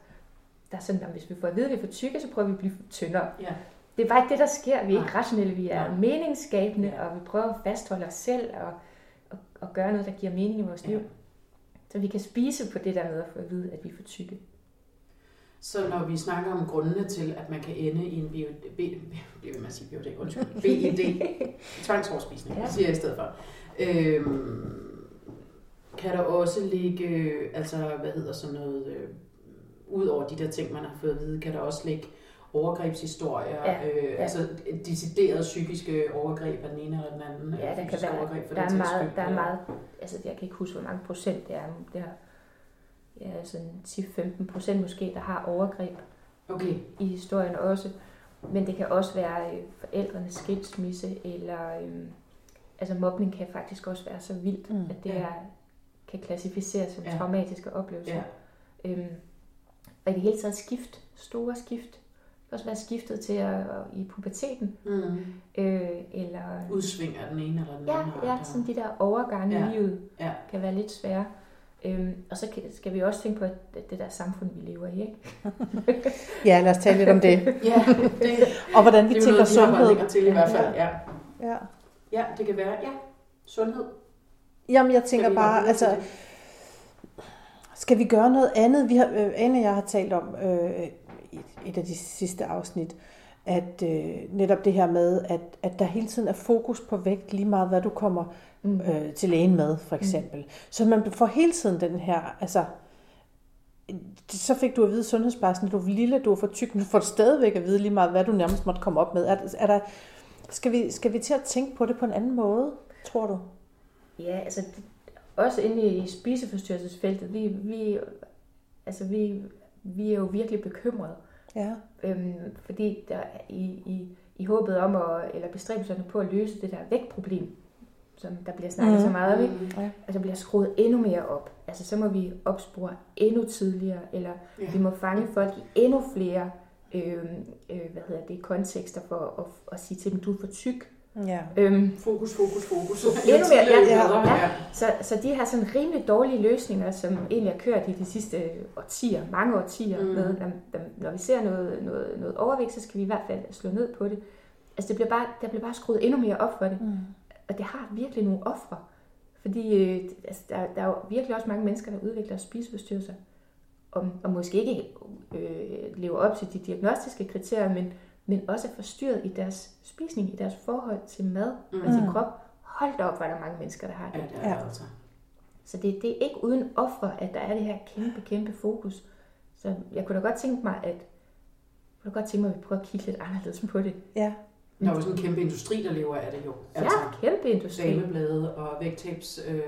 Der er sådan, at hvis vi får at vide, at vi er for tykke, så prøver vi at blive tyndere. Ja. Det er bare ikke det, der sker. Vi er ikke rationelle, vi er meningsskabende, og vi prøver at fastholde os selv og, og, og gøre noget, der giver mening i vores liv. Så vi kan spise på det der med at få at vide, at vi er for tykke. Så når vi snakker om grundene til, at man kan ende i en bio, B, bliver at sige BOD, undskyld, BID, tvangsoverspisning, ja. siger jeg i stedet for. Øhm, kan der også ligge, altså hvad hedder sådan noget, øh, ud over de der ting, man har fået at vide, kan der også ligge overgrebshistorier, Ja, øh, ja. altså deciderede psykiske overgreb af den ene eller den anden, Ja, eller der kan fysiske være, overgreb for der er meget, der er meget, altså jeg kan ikke huske, hvor mange procent det er. Det er ja, sådan 10-15 procent måske, der har overgreb Okay, i historien også. Men det kan også være øh, forældrenes skilsmisse, eller øh, altså mobning kan faktisk også være så vildt, Mm, at det ja. er, kan klassificeres som ja. traumatiske oplevelser. ja. Øhm, og i det hele taget skift, store skift. Også være skiftet til at, i puberteten, Mm. øh, eller Udsving af den ene eller den ja, anden ja, og- sådan de der overgange Ja, i livet ja. kan være lidt svære. Øhm, og så skal vi også tænke på at det der samfund, vi lever i. Ikke? ja, lad os tale lidt om det. Ja, det, Og hvordan vi det er tænker noget, sundhed. til i hvert fald, ja. Ja. Ja, det kan være, ja. Sundhed. Jamen, jeg tænker bare, altså, det? skal vi gøre noget andet? Vi har, øh, Anne og jeg har talt om øh, i et af de sidste afsnit, at øh, netop det her med, at, at der hele tiden er fokus på vægt, lige meget hvad du kommer Mm. øh, til lægen med, for eksempel. Mm. Så man får hele tiden den her, altså, så fik du at vide sundhedsplejersken, du er lille, du er for tyk, men du får stadigvæk at vide lige meget, hvad du nærmest måtte komme op med. Er, er der, skal, vi, skal vi til at tænke på det på en anden måde, tror du? Ja, altså også inde i spiseforstyrrelsesfeltet, vi, vi, altså vi, vi er jo virkelig bekymrede. Ja. Øhm, fordi der er i, i, i håbet om, at, eller bestræbelserne på at løse det der vægtproblem, som der bliver snakket Mhm. så meget om, ikke? Ja. altså bliver skruet endnu mere op. Altså så må vi opspore endnu tidligere, eller Ja. vi må fange folk i endnu flere øh, øh, hvad hedder det, kontekster for at, at sige til dem, du er for tyk. Ja. Øhm, Fokus, fokus, fokus. Endnu mere, ja, ja, ja, så, så de har sådan rimelig dårlige løsninger, som egentlig har kørt i de sidste årtier, mange årtier, Mm. med, når, når- når vi ser noget, noget, noget overvægt, så skal vi i hvert fald slå ned på det. Altså det bliver bare, der bliver bare skruet endnu mere op for det. Mm. Og det har virkelig nogle ofre. Fordi øh, altså, der, der er jo virkelig også mange mennesker, der udvikler spiseforstyrrelser, og, og måske ikke øh, lever op til de diagnostiske kriterier, men, men også er forstyrret i deres spisning, i deres forhold til mad mm. og til Mm. krop. Hold da op, hvor er der mange mennesker, der har Ja, det. er Ja. det altså. Så det, det er ikke uden ofre, at der er det her kæmpe, kæmpe fokus. Så jeg kunne da godt tænke mig, at jeg kunne da godt tænke mig, at vi prøver at kigge lidt anderledes på det. Ja. Der er jo sådan en kæmpe industri, der lever af det jo. Altså, ja, kæmpe industri. dameblade og vægttabs, øh,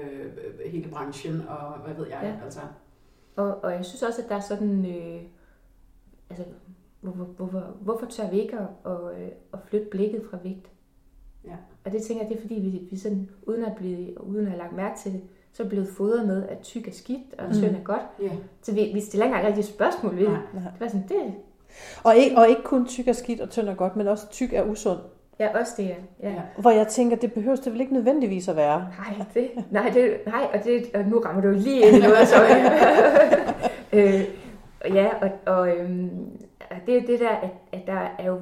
hele branchen og hvad ved jeg. Ja. Altså. Og, og jeg synes også, at der er sådan... Øh, altså, hvorfor, hvorfor, hvorfor tør vi ikke at, at, at flytte blikket fra vægt? Ja. Og det tænker jeg, det er fordi, vi, vi sådan, uden at, blive, uden at have lagt mærke til det, så er blevet fodret med, at tyk er skidt, og Mm. tynd er godt. Ja. Så vi, vi stiller ikke engang rigtig spørgsmål ved det. Det var sådan, det Og, ikke, og ikke kun tyk er skidt og tynd er godt, men også tyk er usund. ja, også det, ja. ja. Hvor jeg tænker, det behøver det vel ikke nødvendigvis at være. Nej, det, nej, det, nej, og, det, og nu rammer du jo lige ind i noget, så øh, ja, og, og øhm, det er jo det der, at, at der er jo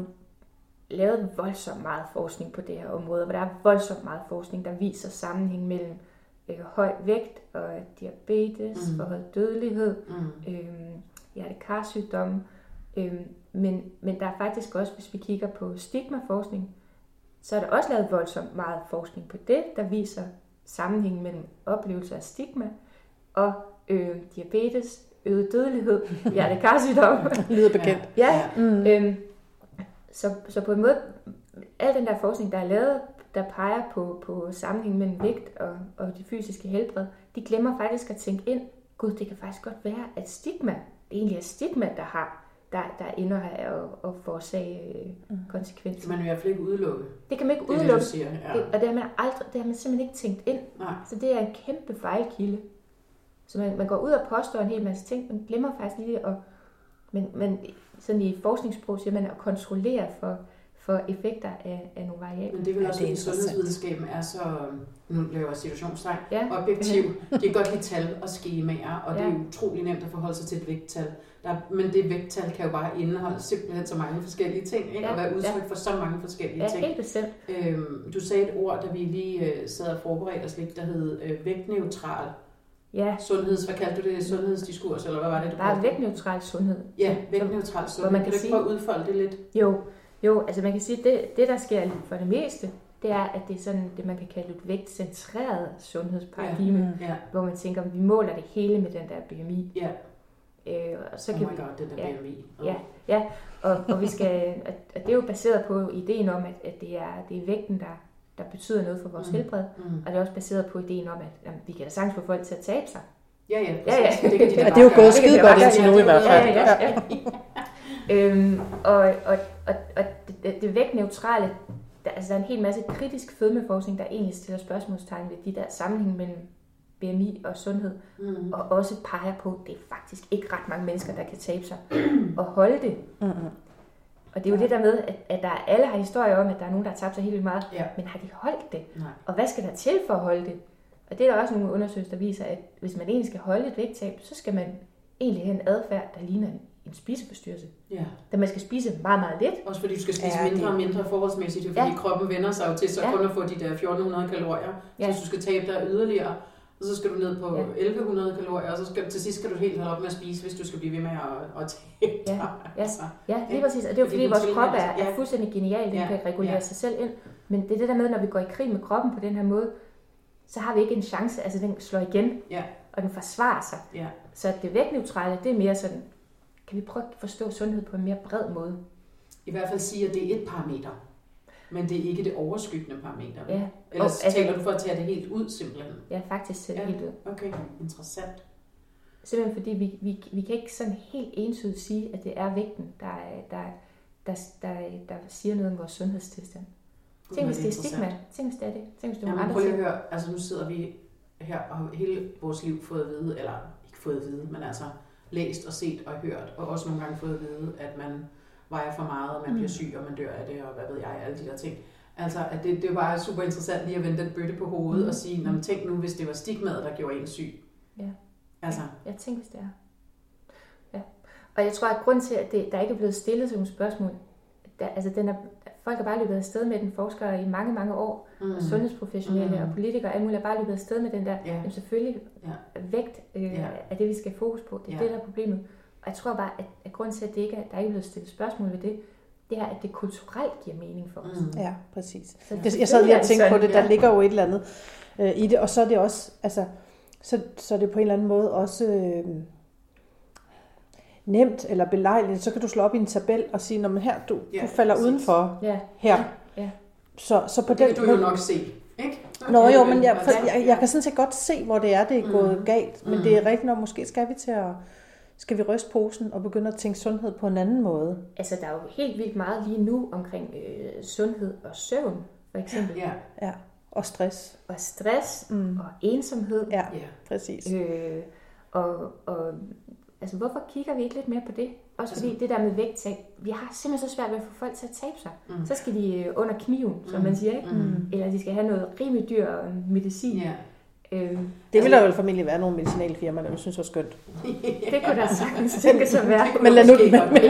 lavet voldsomt meget forskning på det her område, hvor der er voldsomt meget forskning, der viser sammenhæng mellem øh, høj vægt og diabetes Mm. og høj dødelighed, Mm. øh, hjertekarsygdomme. Øh, men, men der er faktisk også, hvis vi kigger på stigmaforskning, så er der også lavet voldsomt meget forskning på det, der viser sammenhæng mellem oplevelse af stigma og øh, diabetes, øget dødelighed, hjertekarsygdomme. Lyder bekendt. ja, Mm. Øhm, så, så på en måde, al den der forskning, der er lavet, der peger på, på sammenhæng mellem vægt og, og det fysiske helbred, de glemmer faktisk at tænke ind, gud, det kan faktisk godt være, at stigma, det egentlig er stigma, der har, der, der ender af at, at forårsage øh, Mm. Det konsekvenser. kan man i hvert fald ikke udelukke. Det kan man ikke Det er det, udelukke, du siger. Ja. det, og det har man aldrig, det har man simpelthen ikke tænkt ind. Nej. Så det er en kæmpe fejlkilde. Så man, man går ud og påstår en hel masse ting, man glemmer faktisk lige at, men, men sådan i forskningssprog siger man at kontrollere for, for effekter af, af nogle variabler. Men det er vel Ja, også, det er sundhedsvidenskaben er så, nu laver jeg situationstegn, Ja. objektiv. De kan godt lide tal og skemaer, og det er Ja. utrolig nemt at forholde sig til et vægttal. Der, men det vægttal kan jo bare indeholde simpelthen så mange forskellige ting, ikke? Ja, og være udtryk ja. for så mange forskellige Ja, ting. helt bestemt. Øhm, du sagde et ord, da vi lige øh, sad og forberedte os lidt, der hed øh, vægtneutral Ja, sundheds... Hvad kaldte du det? Sundhedsdiskurs, eller hvad var det, du er det? vægtneutral sundhed. Ja, vægtneutral sundhed. man kan kan du ikke sige- prøve at udfolde det lidt? Jo, jo, altså man kan sige, at det, det der sker for det meste, det er, at det er sådan det, man kan kalde et vægtcentreret sundhedsparadigme, Mm. ja. Ja, hvor man tænker, at vi måler det hele med den der BMI. ja. Øh, og så Oh kan my vi, god, den der ja, BMI. Oh. ja, ja, og, og vi skal, at, at det er jo baseret på ideen om, at, at det, er, det er vægten, der, der betyder noget for vores Mm. mm. helbred, Mm. og det er også baseret på ideen om, at jamen, vi kan da sagtens få folk til at tabe sig. Ja, ja, Ja, ja. præcis. Det kan de Ja, det er jo gået skide godt indtil nu i hvert fald. Ja, ja, ja. øhm, og, og, og, og det, det vægtneutrale, der, altså der er en hel masse kritisk fedmeforskning, der egentlig stiller spørgsmålstegn ved de der sammenhæng mellem BMI og sundhed, Mm. og også peger på, at det er faktisk ikke ret mange mennesker, der kan tabe sig og holde det. Mm-mm. Og det er jo Ja. det der med, at, at der alle har historier om, at der er nogen, der har tabt sig helt vildt meget, Ja. men har de holdt det? Nej. Og hvad skal der til for at holde det? Og det er der også nogle undersøgelser, der viser, at hvis man egentlig skal holde et vægttab, så skal man egentlig have en adfærd, der ligner en, en spiseforstyrrelse. Ja. Da man skal spise meget, meget lidt. Også fordi du skal spise Ja, mindre og mindre forholdsmæssigt, jo, fordi Ja. kroppen vender sig jo til så Ja. kun at få de der 1400 kalorier. Ja. Så hvis du skal tabe dig yderligere, og så skal du ned på Ja. 1100 kalorier, og så skal, til sidst skal du helt holde op med at spise, hvis du skal blive ved med at, at tabe Ja, dig. ja. Altså. Ja, lige præcis. Og det er jo Fordi fordi, vores krop er, sig. er Ja. fuldstændig genial. Den Ja, kan regulere ja. sig selv ind. Men det er det der med, når vi går i krig med kroppen på den her måde, så har vi ikke en chance. Altså den slår igen, Ja. og den forsvarer sig. Ja. Så det vægtneutrale, det er mere sådan, kan vi prøve at forstå sundhed på en mere bred måde? I hvert fald sige, at det er et parameter. Men det er ikke det overskyggende parameter. Ja, Ellers Og, altså- taler du for at tage det helt ud, simpelthen. ja faktisk ser det Ja. helt ud. Okay, interessant. Simpelthen fordi vi, vi, vi kan ikke sådan helt entydigt sige, at det er vægten, der, er- der, der, der, der siger noget om vores sundhedstilstand. Tænk hvis det er stigma. Tænk hvis det er det. Tænk hvis det er Ja, nogle men andre prøv at høre, altså nu sidder vi her og har hele vores liv fået at vide, eller ikke fået at vide, men altså læst og set og hørt, og også nogle gange fået at vide, at man vejer for meget, og man bliver Mm. syg, og man dør af det, og hvad ved jeg, alle de der ting. Altså, at det, det bare super interessant lige at vende den bøtte på hovedet Mm. og sige, "Nå, men tænk nu, hvis det var stigmaet, der gjorde en syg. Ja. Altså, Jeg tænker, hvis det er. Ja. Og jeg tror, at grund til, at det, der ikke er blevet stillet sådan nogle spørgsmål, der, altså den er, folk har bare løbet afsted med den, forskere i mange, mange år, mm. og sundhedsprofessionelle Mm. og politikere, alle mulige, har bare løbet afsted med den der, Ja. jamen selvfølgelig, Ja. vægt øh, Ja. er det, vi skal fokus på. Det er Ja. det, der er problemet. Og jeg tror bare, at, at grunden til, at det ikke er, der ikke er blevet stillet spørgsmål ved det, det er, at det kulturelt giver mening for os. Mm. Ja, præcis. Så Det, jeg sad lige og tænkte på det, der ja. ligger jo et eller andet øh, i det, og så er det også, altså, så, så er det på en eller anden måde også øh, nemt eller belejligt, så kan du slå op i en tabel og sige, når her, du, Ja, du falder præcis. udenfor Ja, her. Ja. Så, så på Det den kan du jo nok se, ikke? Nå jo, men jeg, for, jeg, jeg kan sådan set godt se, hvor det er, det er gået Mm. galt. Men Mm. det er rigtigt nok, måske skal vi til at skal vi ryste posen og begynde at tænke sundhed på en anden måde. altså der er jo helt vildt meget lige nu omkring øh, sundhed og søvn, for eksempel. Ja, Ja, og stress. Og stress Mm. og ensomhed. Ja, ja. præcis. Øh, og, og altså, hvorfor kigger vi ikke lidt mere på det? Også fordi Altså- det der med vægttab, vi har simpelthen så svært ved at få folk til at tabe sig. Mm. Så skal de øh, under kniven, som Mm. man siger, ikke? Mm. Eller de skal have noget rimelig dyr øh, medicin. Ja. Øhm, Det ville der vel formentlig være nogle medicinalfirmaer, der ville synes var skønt. det kunne der sagtens tænke sig være. Men lad nu, men, men, være. men,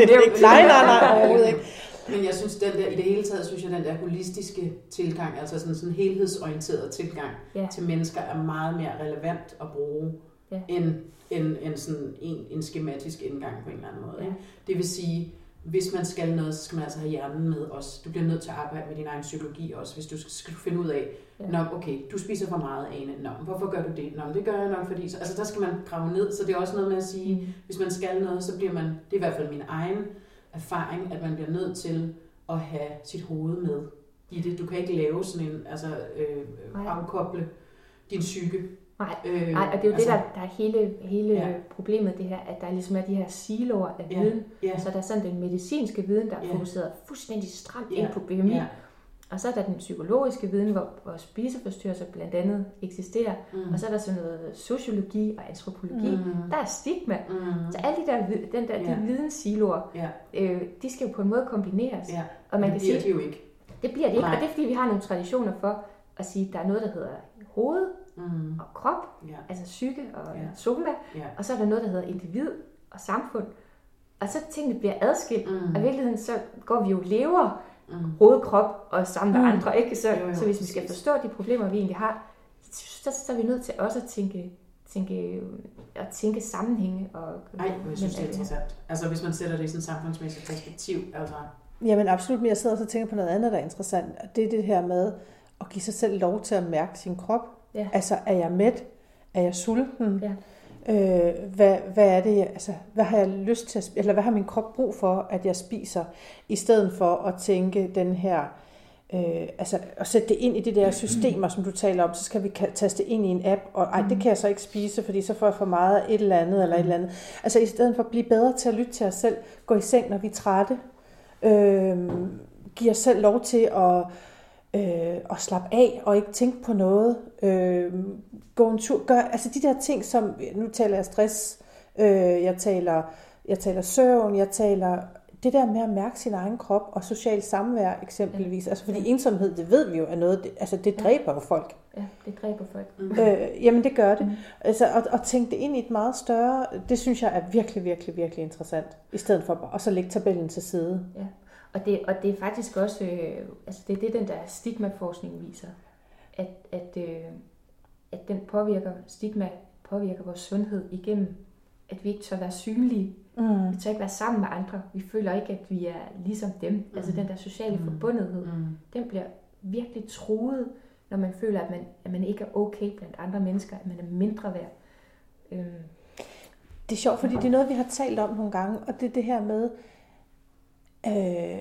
det, nævnt. nej, nej, nej, overhovedet ikke. Men jeg synes, den der, i det hele taget, synes jeg, den der holistiske tilgang, altså sådan sådan en helhedsorienteret tilgang Ja. til mennesker, er meget mere relevant at bruge, Ja. end, end, end sådan en, en skematisk indgang på en eller anden måde. Ja. Ikke? Det vil sige, hvis man skal noget, så skal man altså have hjernen med også. Du bliver nødt til at arbejde med din egen psykologi også, hvis du skal finde ud af, Ja. ja. Nå, okay, du spiser for meget, Ane. Nå, hvorfor gør du det? Nå, det gør jeg nok, fordi... Så, altså, der skal man grave ned, så det er også noget med at sige, Mm. hvis man skal noget, så bliver man, det er i hvert fald min egen erfaring, at man bliver nødt til at have sit hoved med i det. Du kan ikke lave sådan en, altså øh, Nej. afkoble din psyke. Nej, Øh, Nej, og det er jo altså, det, der, der er hele, hele Ja. ja. problemet, det her, at der ligesom er de her siloer af Ja. viden. Ja, Så der er sådan den medicinske viden, der er Ja. fokuseret fuldstændig stramt Ja. ind på BMI. ja. Og så er der den psykologiske viden, hvor, hvor spiseforstyrrelser blandt andet eksisterer. Mm. Og så er der sådan noget sociologi og antropologi. Mm. Der er stigma. Mm. Så alle de der, den der, Ja. de videnssiloer, Ja, øh, de skal jo på en måde kombineres. ja. Og man det kan bliver sige, de jo ikke. det bliver det ikke. Nej. Og det er fordi, vi har nogle traditioner for at sige, at der er noget, der hedder hoved Mm. og krop, Ja, altså psyke og Ja. soma. ja. Og så er der noget, der hedder individ og samfund. Og så tingene bliver adskilt. Mm. Og i virkeligheden så går vi jo lever Mm. hoved, krop og sammen med Mm. andre. Ikke? Så, Jo, jo, så hvis vi skal forstå de problemer, vi egentlig har, så, så er vi nødt til også at tænke, tænke, at tænke sammenhænge. Og, Ej, hvor jeg synes, det er interessant. Altså, hvis man sætter det i sådan et samfundsmæssigt perspektiv, altså... Jamen absolut, men jeg sidder og tænker på noget andet, der er interessant. Og det er det her med at give sig selv lov til at mærke sin krop. Ja. Altså, er jeg mæt? Er jeg sulten? Ja. Øh, hvad, hvad er det, altså, hvad har jeg lyst til at eller hvad har min krop brug for, at jeg spiser, i stedet for at tænke den her, øh, altså at sætte det ind i de der systemer, som du taler om, så skal vi ka- taste ind i en app, og ej, det kan jeg så ikke spise, fordi så får jeg for meget af et eller andet, eller et eller andet. Altså i stedet for at blive bedre til at lytte til os selv, gå i seng, når vi er trætte, øh, give os selv lov til at, øh, at slappe af og ikke tænke på noget. Øh, gå en tur. Gør, altså de der ting, som, nu taler jeg stress, øh, jeg, taler, jeg taler søvn, jeg taler det der med at mærke sin egen krop og social samvær eksempelvis. Altså fordi ensomhed, det ved vi jo er noget, det, altså det Ja. dræber jo folk. Ja, det dræber folk. Mm. Øh, jamen det gør det. Mm. Altså, at, at tænke det ind i et meget større, det synes jeg er virkelig, virkelig, virkelig interessant. I stedet for bare, og så lægge tabellen til side. Og det, og det er faktisk også, øh, altså det er det, den der stigmaforskning viser, at, at, øh, at den påvirker, stigma påvirker vores sundhed igennem, at vi ikke tør være synlige, Mm. vi tør ikke være sammen med andre, vi føler ikke, at vi er ligesom dem, mm. altså den der sociale Mm. forbundethed, Mm. den bliver virkelig truet, når man føler, at man, at man ikke er okay blandt andre mennesker, at man er mindre værd. Øhm, Det er sjovt, fordi det er noget, vi har talt om nogle gange, og det er det her med, øh,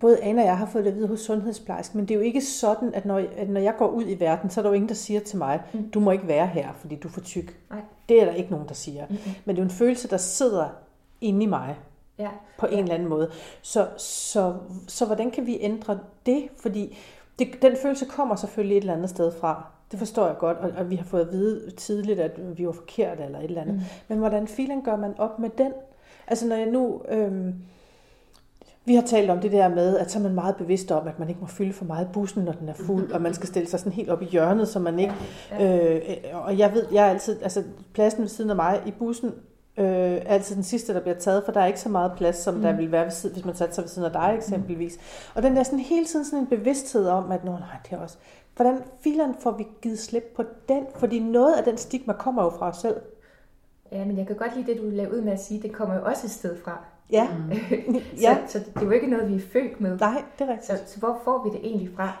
både Anna og jeg har fået det at vide hos sundhedsplejersken, men det er jo ikke sådan, at når, at når jeg går ud i verden, så er der jo ingen, der siger til mig, Mm. du må ikke være her, fordi du er for tyk. Nej. Det er der ikke nogen, der siger. mm-mm. Men det er jo en følelse, der sidder inde i mig Ja, på en eller anden måde. Så, så, så hvordan kan vi ændre det? Fordi det, den følelse kommer selvfølgelig et eller andet sted fra. Det forstår jeg godt, og, og vi har fået at vide tidligt, at vi var forkerte eller et eller andet. Mm. Men hvordan filen gør man op med den? Altså når jeg nu... Øhm, vi har talt om det der med, at så er man meget bevidst om, at man ikke må fylde for meget bussen, når den er fuld, og man skal stille sig sådan helt op i hjørnet, så man ikke... Øh, og jeg ved, jeg er altid... Altså pladsen ved siden af mig i bussen øh, er altid den sidste, der bliver taget, for der er ikke så meget plads, som mm. der Mm. ville være, ved siden, hvis man satte sig ved siden af dig eksempelvis. Og den der sådan hele tiden sådan en bevidsthed om, at nå nej, det er også... Hvordan filen får vi givet slip på den? Fordi noget af den stigma kommer jo fra os selv. ja, men jeg kan godt lide det, du lavede ud med at sige, det kommer jo også et sted fra. Ja, Mm. så, Ja. så det er jo ikke noget, vi er født med. nej, det er rigtigt. Så, så hvor får vi det egentlig fra?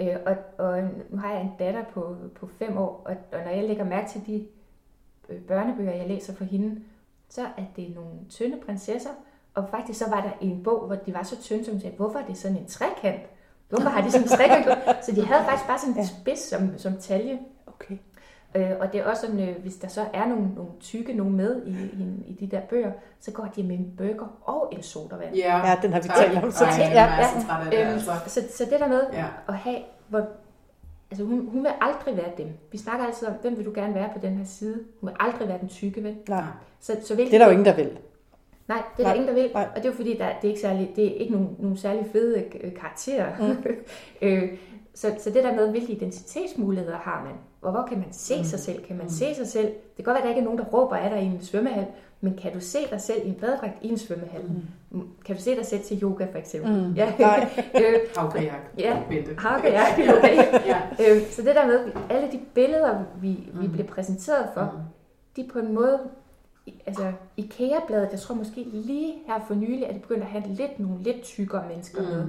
Øh, og, og nu har jeg en datter på, på fem år, og, og når jeg lægger mærke til de øh, børnebøger, jeg læser for hende, så er det nogle tynde prinsesser, og faktisk så var der en bog, hvor de var så tynde, som sagde, hvorfor er det sådan en trekant? Hvorfor har de sådan en strikkekant? Så de havde faktisk bare sådan en spids som, som talje. Okay. Øh, og det er også sådan, øh, hvis der så er nogle, nogle tykke nogen med i, i, i de der bøger, så går de med en burger og en sodavand. Ja, Ja, den har vi talt om. Så Ej, ja, ja. Øhm, altså. så, så det der med Ja. at have, hvor, altså hun, hun vil aldrig være dem. Vi snakker altid om, hvem vil du gerne være på den her side. Hun vil aldrig være den tykke, vel? Nej, Så, så hvilket, det er der jo ingen, der vil. Nej, det er der Nej, ingen, der vil. nej. Og det er jo fordi, der, det er ikke, særlig, det er ikke nogen, nogen særlig fede øh, karakterer. Mm. øh, så, så det der med, hvilke identitetsmuligheder har man? Og hvor kan man se Mm. sig selv? Kan man Mm. se sig selv? Det kan godt være, at der ikke er nogen, der råber af dig i en svømmehal, men kan du se dig selv i en badedragt i en svømmehal? Mm. Mm. Kan du se dig selv til yoga, for eksempel? Mm. Ja. Nej. øh, Havkajak. Ja. Ja, okay. ja. øh, så det der med, alle de billeder, vi, vi Mm. bliver præsenteret for, Mm. de på en måde, altså IKEA-bladet, jeg tror måske lige her for nylig, at de begynder at have lidt nogle lidt tykkere mennesker mm. med.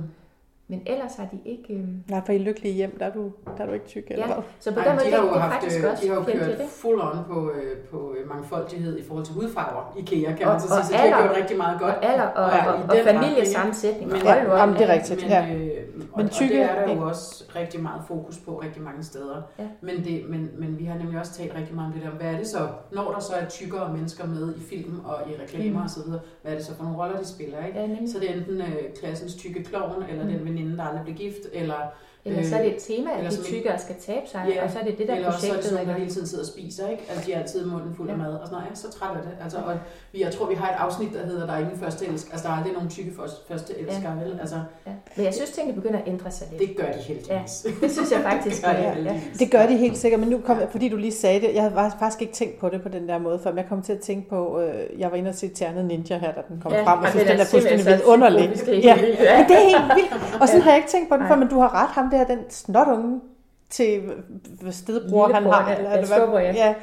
Men ellers har de ikke... Øh... Nej, for i lykkelige hjem, der er du, der er du ikke tyk. Eller Ja, hvad? så på Ej, den men måde, de har det, jo det haft, faktisk øh, også de har jo kørt ikke? full on på, øh, på øh, mangfoldighed i forhold til hudfarver. IKEA kan Og- man så og sige, så de har gjort rigtig meget godt. Og alder og, Ja, og, og familiesammensætning. og ikke? hold nu op, jamen, det er ja. rigtigt. Men, ja. øh, og, Men og tykke- det er der jo ja. også rigtig meget fokus på rigtig mange steder. Ja. Men, det, men, men vi har nemlig også talt rigtig meget om det der, hvad er det så, når der så er tykkere mennesker med i film og i reklamer Mm. osv., hvad er det så for nogle roller, de spiller, ikke? Ja. Så det er enten øh, klassens tykke klovn, eller Mm. den veninde, der aldrig blev gift, eller, eller så er det et tema, eller at de tykkere skal tabe sig, Ja, og så er det det der eller også så er det projektet. sådan, der Eller... hele tiden sidder og spiser, ikke? Altså, de er altid munden fuld af Ja. mad, og sådan noget. Så træt af det. Altså, og vi, jeg tror, vi har et afsnit, der hedder, der er ingen første elsker. Altså, der er aldrig nogen tykke først- første elsker, vel? Altså, Ja. Men jeg synes, tingene begynder at ændre sig lidt. det gør de heldigvis. Det synes jeg faktisk. det gør de ja. Det gør de helt sikkert, men nu kom, fordi du lige sagde det, jeg havde faktisk ikke tænkt på det på den der måde før, men jeg kom til at tænke på, øh, jeg var inde og se Ternet Ninja her, da den kom frem, og synes, den er fuldstændig vildt underlig. Ja. Ja. Men det er helt vildt. Og sådan har jeg ikke tænkt på den Nej. før, men du har ret, ham der, den snotunge til hvad stedebror han har. ja. Eller, eller hvad- storebror, ja. ja.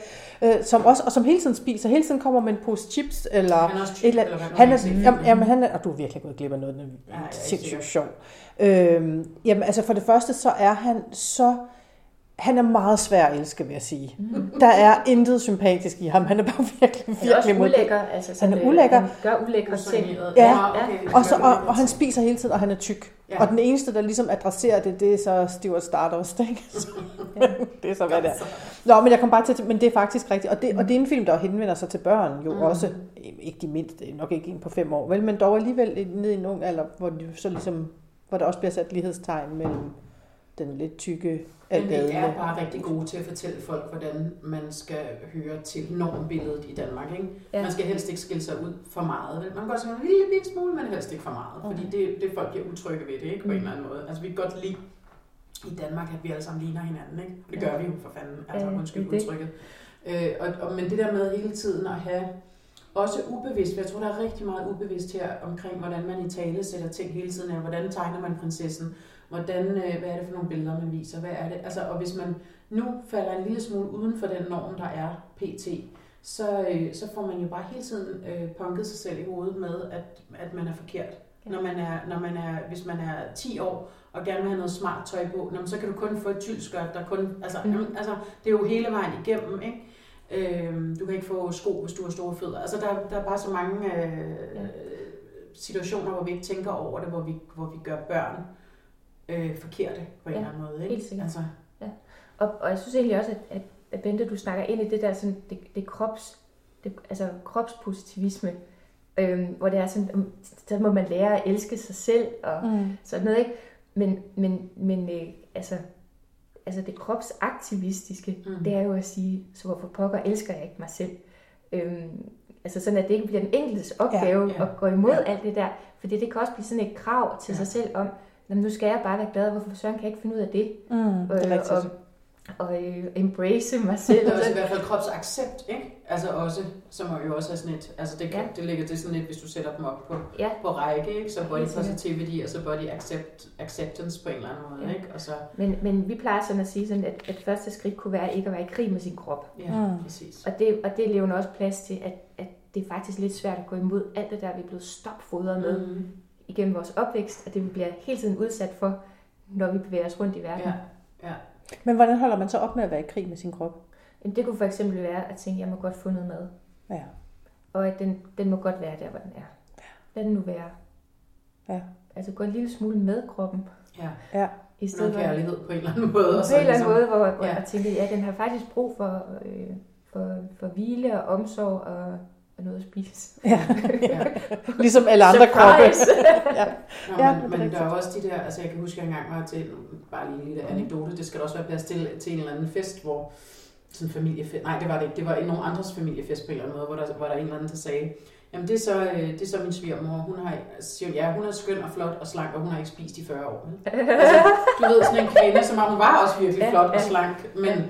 Øh, som også, og som hele tiden spiser, hele tiden kommer med en pose chips, eller Han er også tyk, et eller eller han er, set jamen, jamen, han er, og du er virkelig gået glip af noget, den er sindssygt sjov. Øhm, jamen, altså for det første, så er han så, han er meget svær at elske, vil jeg sige. Mm. Der er intet sympatisk i ham, han er bare virkelig, Han er også virkelig modbydelig. ulækker. Altså sådan, Han er ulækker. Han gør ulækre ting. Ja. okay. Og, så, og, og han spiser hele tiden, og han er tyk. Ja. Ja. Og den eneste, der ligesom adresserer det, det er så Stuart Stardust, ikke? Så, det er så, hvad det er. Nå, men jeg kom bare til, men det er faktisk rigtigt. Og det, og det er en film, der henvender sig til børn, jo Mm. mm. også. Ikke de mindste, nok ikke en på fem år, vel, men dog alligevel ned i en ung alder, hvor, de så ligesom, hvor der også bliver sat lighedstegn mellem den lidt tykke Men vi er bare rigtig gode til at fortælle folk, hvordan man skal høre til normbilledet i Danmark. Ikke? Ja. Man skal helst ikke skille sig ud for meget. vel? Man kan godt sige en lille, lille smule, men helst ikke for meget. Fordi det, det folk bliver utrygge ved det, ikke? på en Mm. eller anden måde. Altså vi kan godt lide i Danmark, at vi alle sammen ligner hinanden. Ikke? Det Ja. gør vi jo for fanden. Altså Ja, undskyld det er det. udtrykket. Øh, og, og, men det der med hele tiden at have også ubevidst, for jeg tror, der er rigtig meget ubevidst her omkring, hvordan man i tale sætter ting hele tiden. Ja, hvordan tegner man prinsessen? Hvordan, øh, hvad er det for nogle billeder, man viser? Hvad er det? Altså, og hvis man nu falder en lille smule uden for den norm, der er pt., så, øh, så får man jo bare hele tiden øh, punket sig selv i hovedet med, at, at man er forkert. Ja. Når man er, når man er, hvis man er 10 år og gerne vil have noget smart tøj på, nå, men så kan du kun få et tyldskørt, der kun, altså, Mm. mm. altså, det er jo hele vejen igennem, ikke? Øhm, du kan ikke få sko, hvis du har store fødder. Altså, der, der er bare så mange øh, Ja. situationer, hvor vi ikke tænker over det, hvor vi, hvor vi gør børn øh, forkerte på en Ja, eller anden måde. Ikke? helt sikkert. Altså, Og, og jeg synes egentlig også, at, at, at Bente, du snakker ind i det der sådan, det, det krops, det, altså kropspositivisme, øhm, hvor det er sådan, så må man lære at elske sig selv og Mm. sådan noget, ikke? Men, men, men øh, altså, altså det kropsaktivistiske, mm. det er jo at sige, så hvorfor pokker elsker jeg ikke mig selv? Øhm, altså sådan, at det ikke bliver den enkeltes opgave Ja, ja. at gå imod Ja. alt det der. Fordi det kan også blive sådan et krav til Ja. sig selv om, "Jamen, nu skal jeg bare være glad, hvorfor søren kan jeg ikke finde ud af det? Mm, det er Øh, rigtigt. og, og øh, embrace mig selv. Det er og også i hvert fald kropsaccept, ikke? Altså også, som jo også er sådan et, altså det, kan, Ja. det ligger det sådan lidt, hvis du sætter dem op på, ja, på række, ikke? Så body positivity og så body accept, acceptance på en eller anden måde, Ja. ikke? Og så, men, men vi plejer sådan at sige, sådan, at, at første skridt kunne være ikke at være i krig med sin krop. ja, Mm. præcis. Og det, og det lever også plads til, at, at det er faktisk lidt svært at gå imod alt det der, vi er blevet stopfodret med Mm. Igennem vores opvækst, og det vi bliver hele tiden udsat for, når vi bevæger os rundt i verden. Ja, ja. Men hvordan holder man så op med at være i krig med sin krop? Jamen, det kunne for eksempel være at tænke, at jeg må godt få noget mad, Ja. og at den, den må godt være der, hvor den er. Lad den nu være. Ja. Altså gå en lille smule med kroppen, ja. Ja. i Noget stedet for kærlighed på en eller anden måde. på en eller anden ligesom- måde, hvor, hvor ja. jeg tænker, ja, den har faktisk brug for, øh, for, for hvile og omsorg og, og noget at spise. ja. Ja. Ligesom alle andre kroppe. Ja. Nå, Ja, men, der er også de der, altså jeg kan huske, at jeg engang var til, bare lige en lille anekdote, det skal der også være plads til, til en eller anden fest, hvor sådan en familiefest, nej det var det ikke, det var i nogle andres familiefest på en eller anden måde, hvor der, hvor der er en eller anden, der sagde, Jamen det er så, øh, det er så min svigermor. Hun har, siger, hun, ja, hun er skøn og flot og slank, og hun har ikke spist i 40 år. Altså, du ved, sådan en kvinde, som om hun var også virkelig flot og slank, men,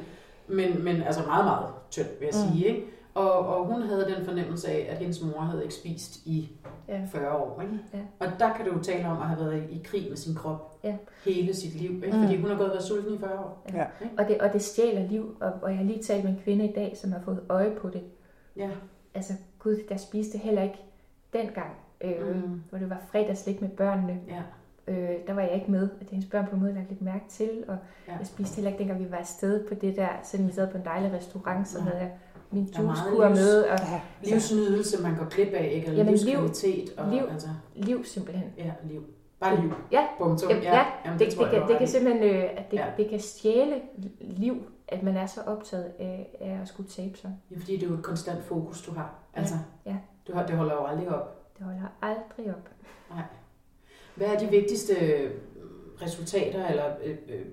men, men altså meget, meget tynd, vil jeg Mm. sige. Ikke? Og, og hun havde den fornemmelse af, at hendes mor havde ikke spist i Ja. 40 år. Ikke? Ja. Og der kan du jo tale om at have været i, i krig med sin krop Ja. hele sit liv. Ikke? Mm. Fordi hun har gået og været sulten i 40 år. Ja. Og det, og det stjæler liv, og, og jeg har lige talt med en kvinde i dag, som har fået øje på det. Ja. Altså, gud, der spiste heller ikke dengang, øh, Mm. hvor det var fredagslik med børnene. Ja. Øh, der var jeg ikke med, og det hendes børn på en måde lagt lidt mærke til, og Ja. ja. jeg spiste heller ikke dengang, vi var afsted på det der, selvom vi sad på en dejlig restaurant, så Nej. havde jeg min juicekur med, og Ja. Livsnydelse, man går glip af, ikke? Eller Jamen, liv- livskvalitet. Og, liv. Altså, liv simpelthen. ja, liv. Bare liv. Ja, Punktum. Ja, ja. Jamen, Det, det, det, kan, du det kan simpelthen øh, at det, Ja. ja. det kan stjæle liv, at man er så optaget af, af at skulle tabe sig. Ja, fordi det er jo et konstant fokus, du har. Altså, ja. Du har, det holder jo aldrig op. Det holder aldrig op. Hvad er de vigtigste øh, resultater, eller øh, øh,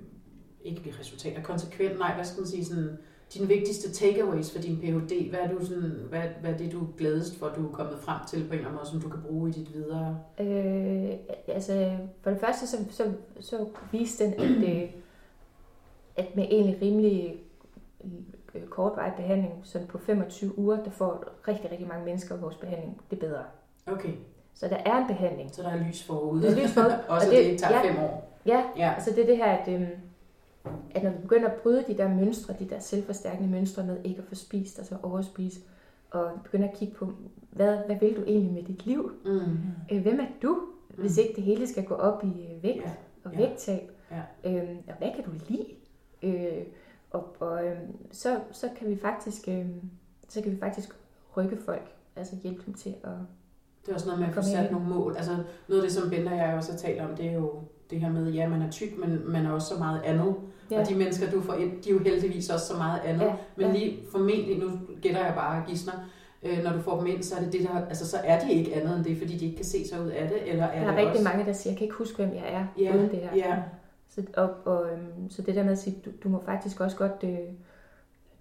ikke resultater, konsekvent, nej, hvad skal man sige, sådan, dine vigtigste takeaways for din Ph.D., hvad er, du sådan, hvad, hvad er det, du er gladest for, du er kommet frem til på en eller anden måde, som du kan bruge i dit videre? Øh, altså, for det første, så, så, så viste den, at, øh, at med egentlig rimelig øh, kortvarig behandling, sådan på 25 uger, der får rigtig, rigtig mange mennesker vores behandling det bedre. Okay, Så der er en behandling. så der er lys forude. Der er lys forude, Også og det det- tager ja. fem år. Ja, Ja, altså det er det her, at, øhm, at når vi begynder at bryde de der mønstre, de der selvforstærkende mønstre med ikke at få spist, altså overspise, og begynder at kigge på, hvad, hvad vil du egentlig med dit liv? mm. Øh, hvem er du, hvis Mm. ikke det hele skal gå op i øh, vægt ja. og ja. vægttab? Ja. Øhm, og hvad kan du lide? Øh, og og øhm, så, så kan vi faktisk øhm, så kan vi faktisk rykke folk, altså hjælpe dem til at... Det er også noget med at få sat nogle mål. Altså noget af det, som Bente og jeg også har talt om, det er jo det her med, ja, man er tyk, men man er også så meget andet. Ja. Og de mennesker, du får ind, de er jo heldigvis også så meget andet. Ja, Men lige formentlig, nu gætter jeg bare gidsner, øh, når du får dem ind, så er det det der, altså så er de ikke andet end det, fordi de ikke kan se sig ud af det, eller er Der er rigtig også... mange, der siger, jeg kan ikke huske, hvem jeg er Ja, uden det her. ja. Så, og, og, øhm, så det der med at sige, du, du må faktisk også godt, øh,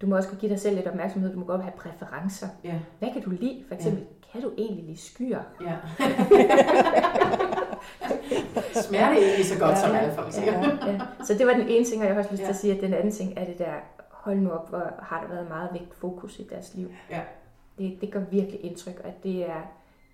du må også godt give dig selv lidt opmærksomhed, du må godt have præferencer. Ja, Hvad kan du lide? For eksempel, ja. kan du egentlig lide skyer? ja. Smager det ikke så godt, som alle folk siger. Ja. Ja. Så det var den ene ting, og jeg har også lyst til Ja. at sige, at den anden ting er det der, hold nu op, hvor har der været meget vægt fokus i deres liv. Ja. Det, det gør virkelig indtryk, at det er,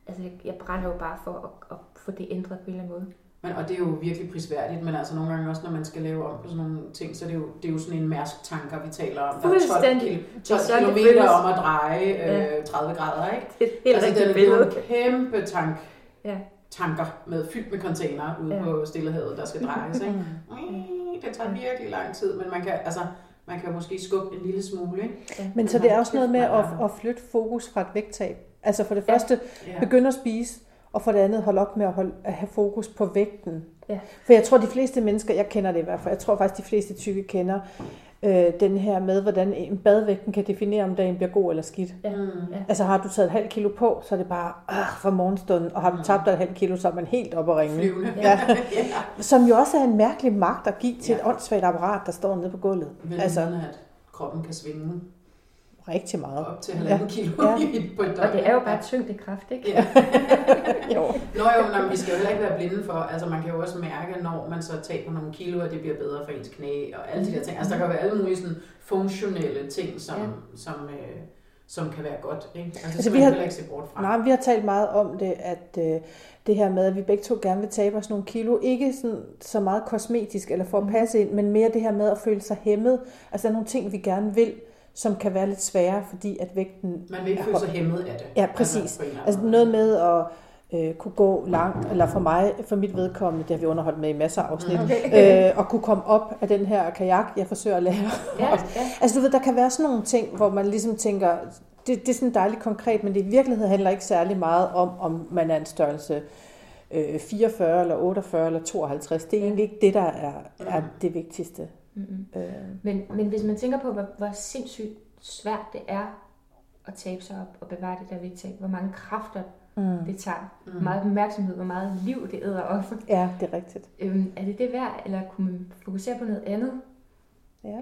altså jeg, brænder jo bare for at, at få det ændret på en eller anden måde. Men, og det er jo virkelig prisværdigt, men altså nogle gange også, når man skal lave om på sådan nogle ting, så er det jo, det er jo sådan en mærsk tanker, vi taler om. Der er 12, Fuldstændig. kil, Det er 12 sådan, det kilometer føles. om at dreje Ja. øh, 30 grader, ikke? Det er helt altså, det er jo en kæmpe tank, Ja. Tanker med fyldt med container ude Ja. på Stillehavet, der skal drejes. Ikke? Det tager virkelig lang tid, men man kan, altså, man kan måske skubbe en lille smule. Ikke? Men så det er også noget med at, at flytte fokus fra et vægttab. Altså for det Ja. første, Ja. begynde at spise, og for det andet holde op med at, holde, at have fokus på vægten. Ja. For jeg tror, de fleste mennesker, jeg kender det i hvert fald, jeg tror faktisk, de fleste tykke kender øh, den her med, hvordan en badvægten kan definere, om dagen bliver god eller skidt. Ja. Mm. Ja. Altså har du taget et halvt kilo på, så er det bare øh, for morgenstunden, og har du tabt dig et halvt kilo, så er man helt oppe at ringe. Flyvende. Ja. ja. Som jo også er en mærkelig magt at give til Ja. et åndssvagt apparat, der står nede på gulvet. Altså altså, at kroppen kan svinge rigtig meget. op til halvanden kilo Ja. ja. på et døgn. Og det er jo bare tyngdekraft, ikke? Ja. Jo. Nå jo, men vi skal jo heller ikke være blinde for, altså man kan jo også mærke, når man så taber nogle kilo, at det bliver bedre for ens knæ og alle de der ting. Altså der kan være alle mulige sådan funktionelle ting, som, Ja. ja. som, øh, som kan være godt. Ikke? Altså, Altså, vi har- ikke se bort fra. Nej, vi har talt meget om det, at øh, det her med, at vi begge to gerne vil tabe os nogle kilo, ikke sådan, så meget kosmetisk eller for at passe ind, men mere det her med at føle sig hæmmet. Altså der er nogle ting, vi gerne vil, som kan være lidt svære, fordi at vægten... Man vil ikke føle sig hæmmet af det. Ja, præcis. eller anden Altså noget med at øh, kunne gå langt, eller for mig, for mit vedkommende, det har vi underholdt med i masser af afsnit, Okay. øh, at kunne komme op af den her kajak, jeg forsøger at lære. Ja, ja. Altså du ved, der kan være sådan nogle ting, hvor man ligesom tænker, det, det er sådan dejligt konkret, men det i virkeligheden handler ikke særlig meget om, om man er en størrelse øh, 44 eller 48 eller 52. Det er egentlig ikke det, der er, er det vigtigste. Mm-hmm. Øh, Men, men hvis man tænker på, hvor, hvor sindssygt svært det er at tabe sig op og bevare det der vægttab, hvor mange kræfter mm. det tager, Mm. hvor meget opmærksomhed, hvor meget liv det æder op. Ja, det er rigtigt. Øhm, er det det værd, eller kunne man fokusere på noget andet? Ja.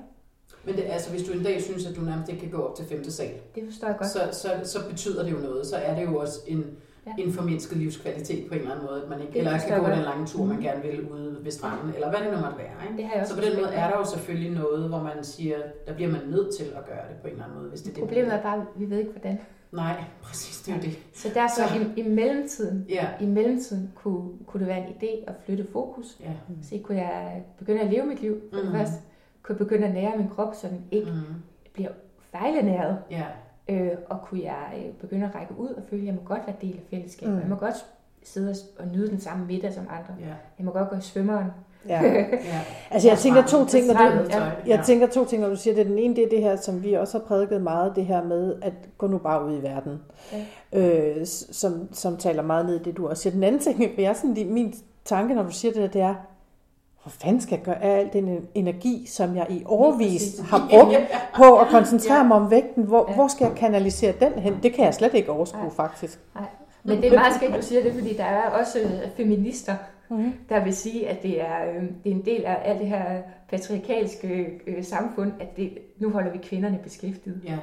Men det, altså, hvis du en dag synes, at du nærmest ikke kan gå op til femte sal, Det forstår jeg godt. så, så, så betyder det jo noget. Så er det jo også en, Ja. en formindsket livskvalitet på en eller anden måde, at man ikke, Det eller kan gå den lange tur, man Mhm. gerne vil ude ved stranden, eller hvad det nu måtte være. Ikke? Det har jeg også Så på den måde er der jo selvfølgelig noget, hvor man siger, der bliver man nødt til at gøre det på en eller anden måde, hvis det det, Problemet vil. er bare, at vi ved ikke hvordan. Nej, præcis, det er det. Så der så Så- i, i mellemtiden, Ja, i mellemtiden kunne, kunne det være en idé at flytte fokus. ja. Så kunne jeg begynde at leve mit liv for det Mhm. første. Kunne jeg begynde at nære min krop, så den ikke Mm. bliver fejlenæret. Ja, Øh, og kunne jeg øh, begynde at række ud og føle, at jeg må godt være del af fællesskabet. Mm. Jeg må godt sidde og- nyde den samme middag som andre. ja, Jeg må godt gå i svømmeren. Ja. ja. Altså jeg tænker to ting, når du, jeg tænker to ting, når du siger det. Den ene, det er det her, som vi også har prædiket meget, det her med, at gå nu bare ud i verden. Ja. Øh, som, som taler meget ned i det, du også siger. Den anden ting, jeg er sådan, min tanke, når du siger det der, det er, hvor fanden skal jeg gøre af al den energi, som jeg i overvis præcis. har brugt på at koncentrere mig om vægten? Hvor, Ja. hvor skal jeg kanalisere den hen? Det kan jeg slet ikke overskue, Nej. faktisk. Men det er meget skægt, du siger det, fordi der er også øh, feminister, Mm-hmm. der vil sige, at det er, øh, det er en del af alt det her patriarkalske øh, samfund, at det, nu holder vi kvinderne beskæftiget. Ja,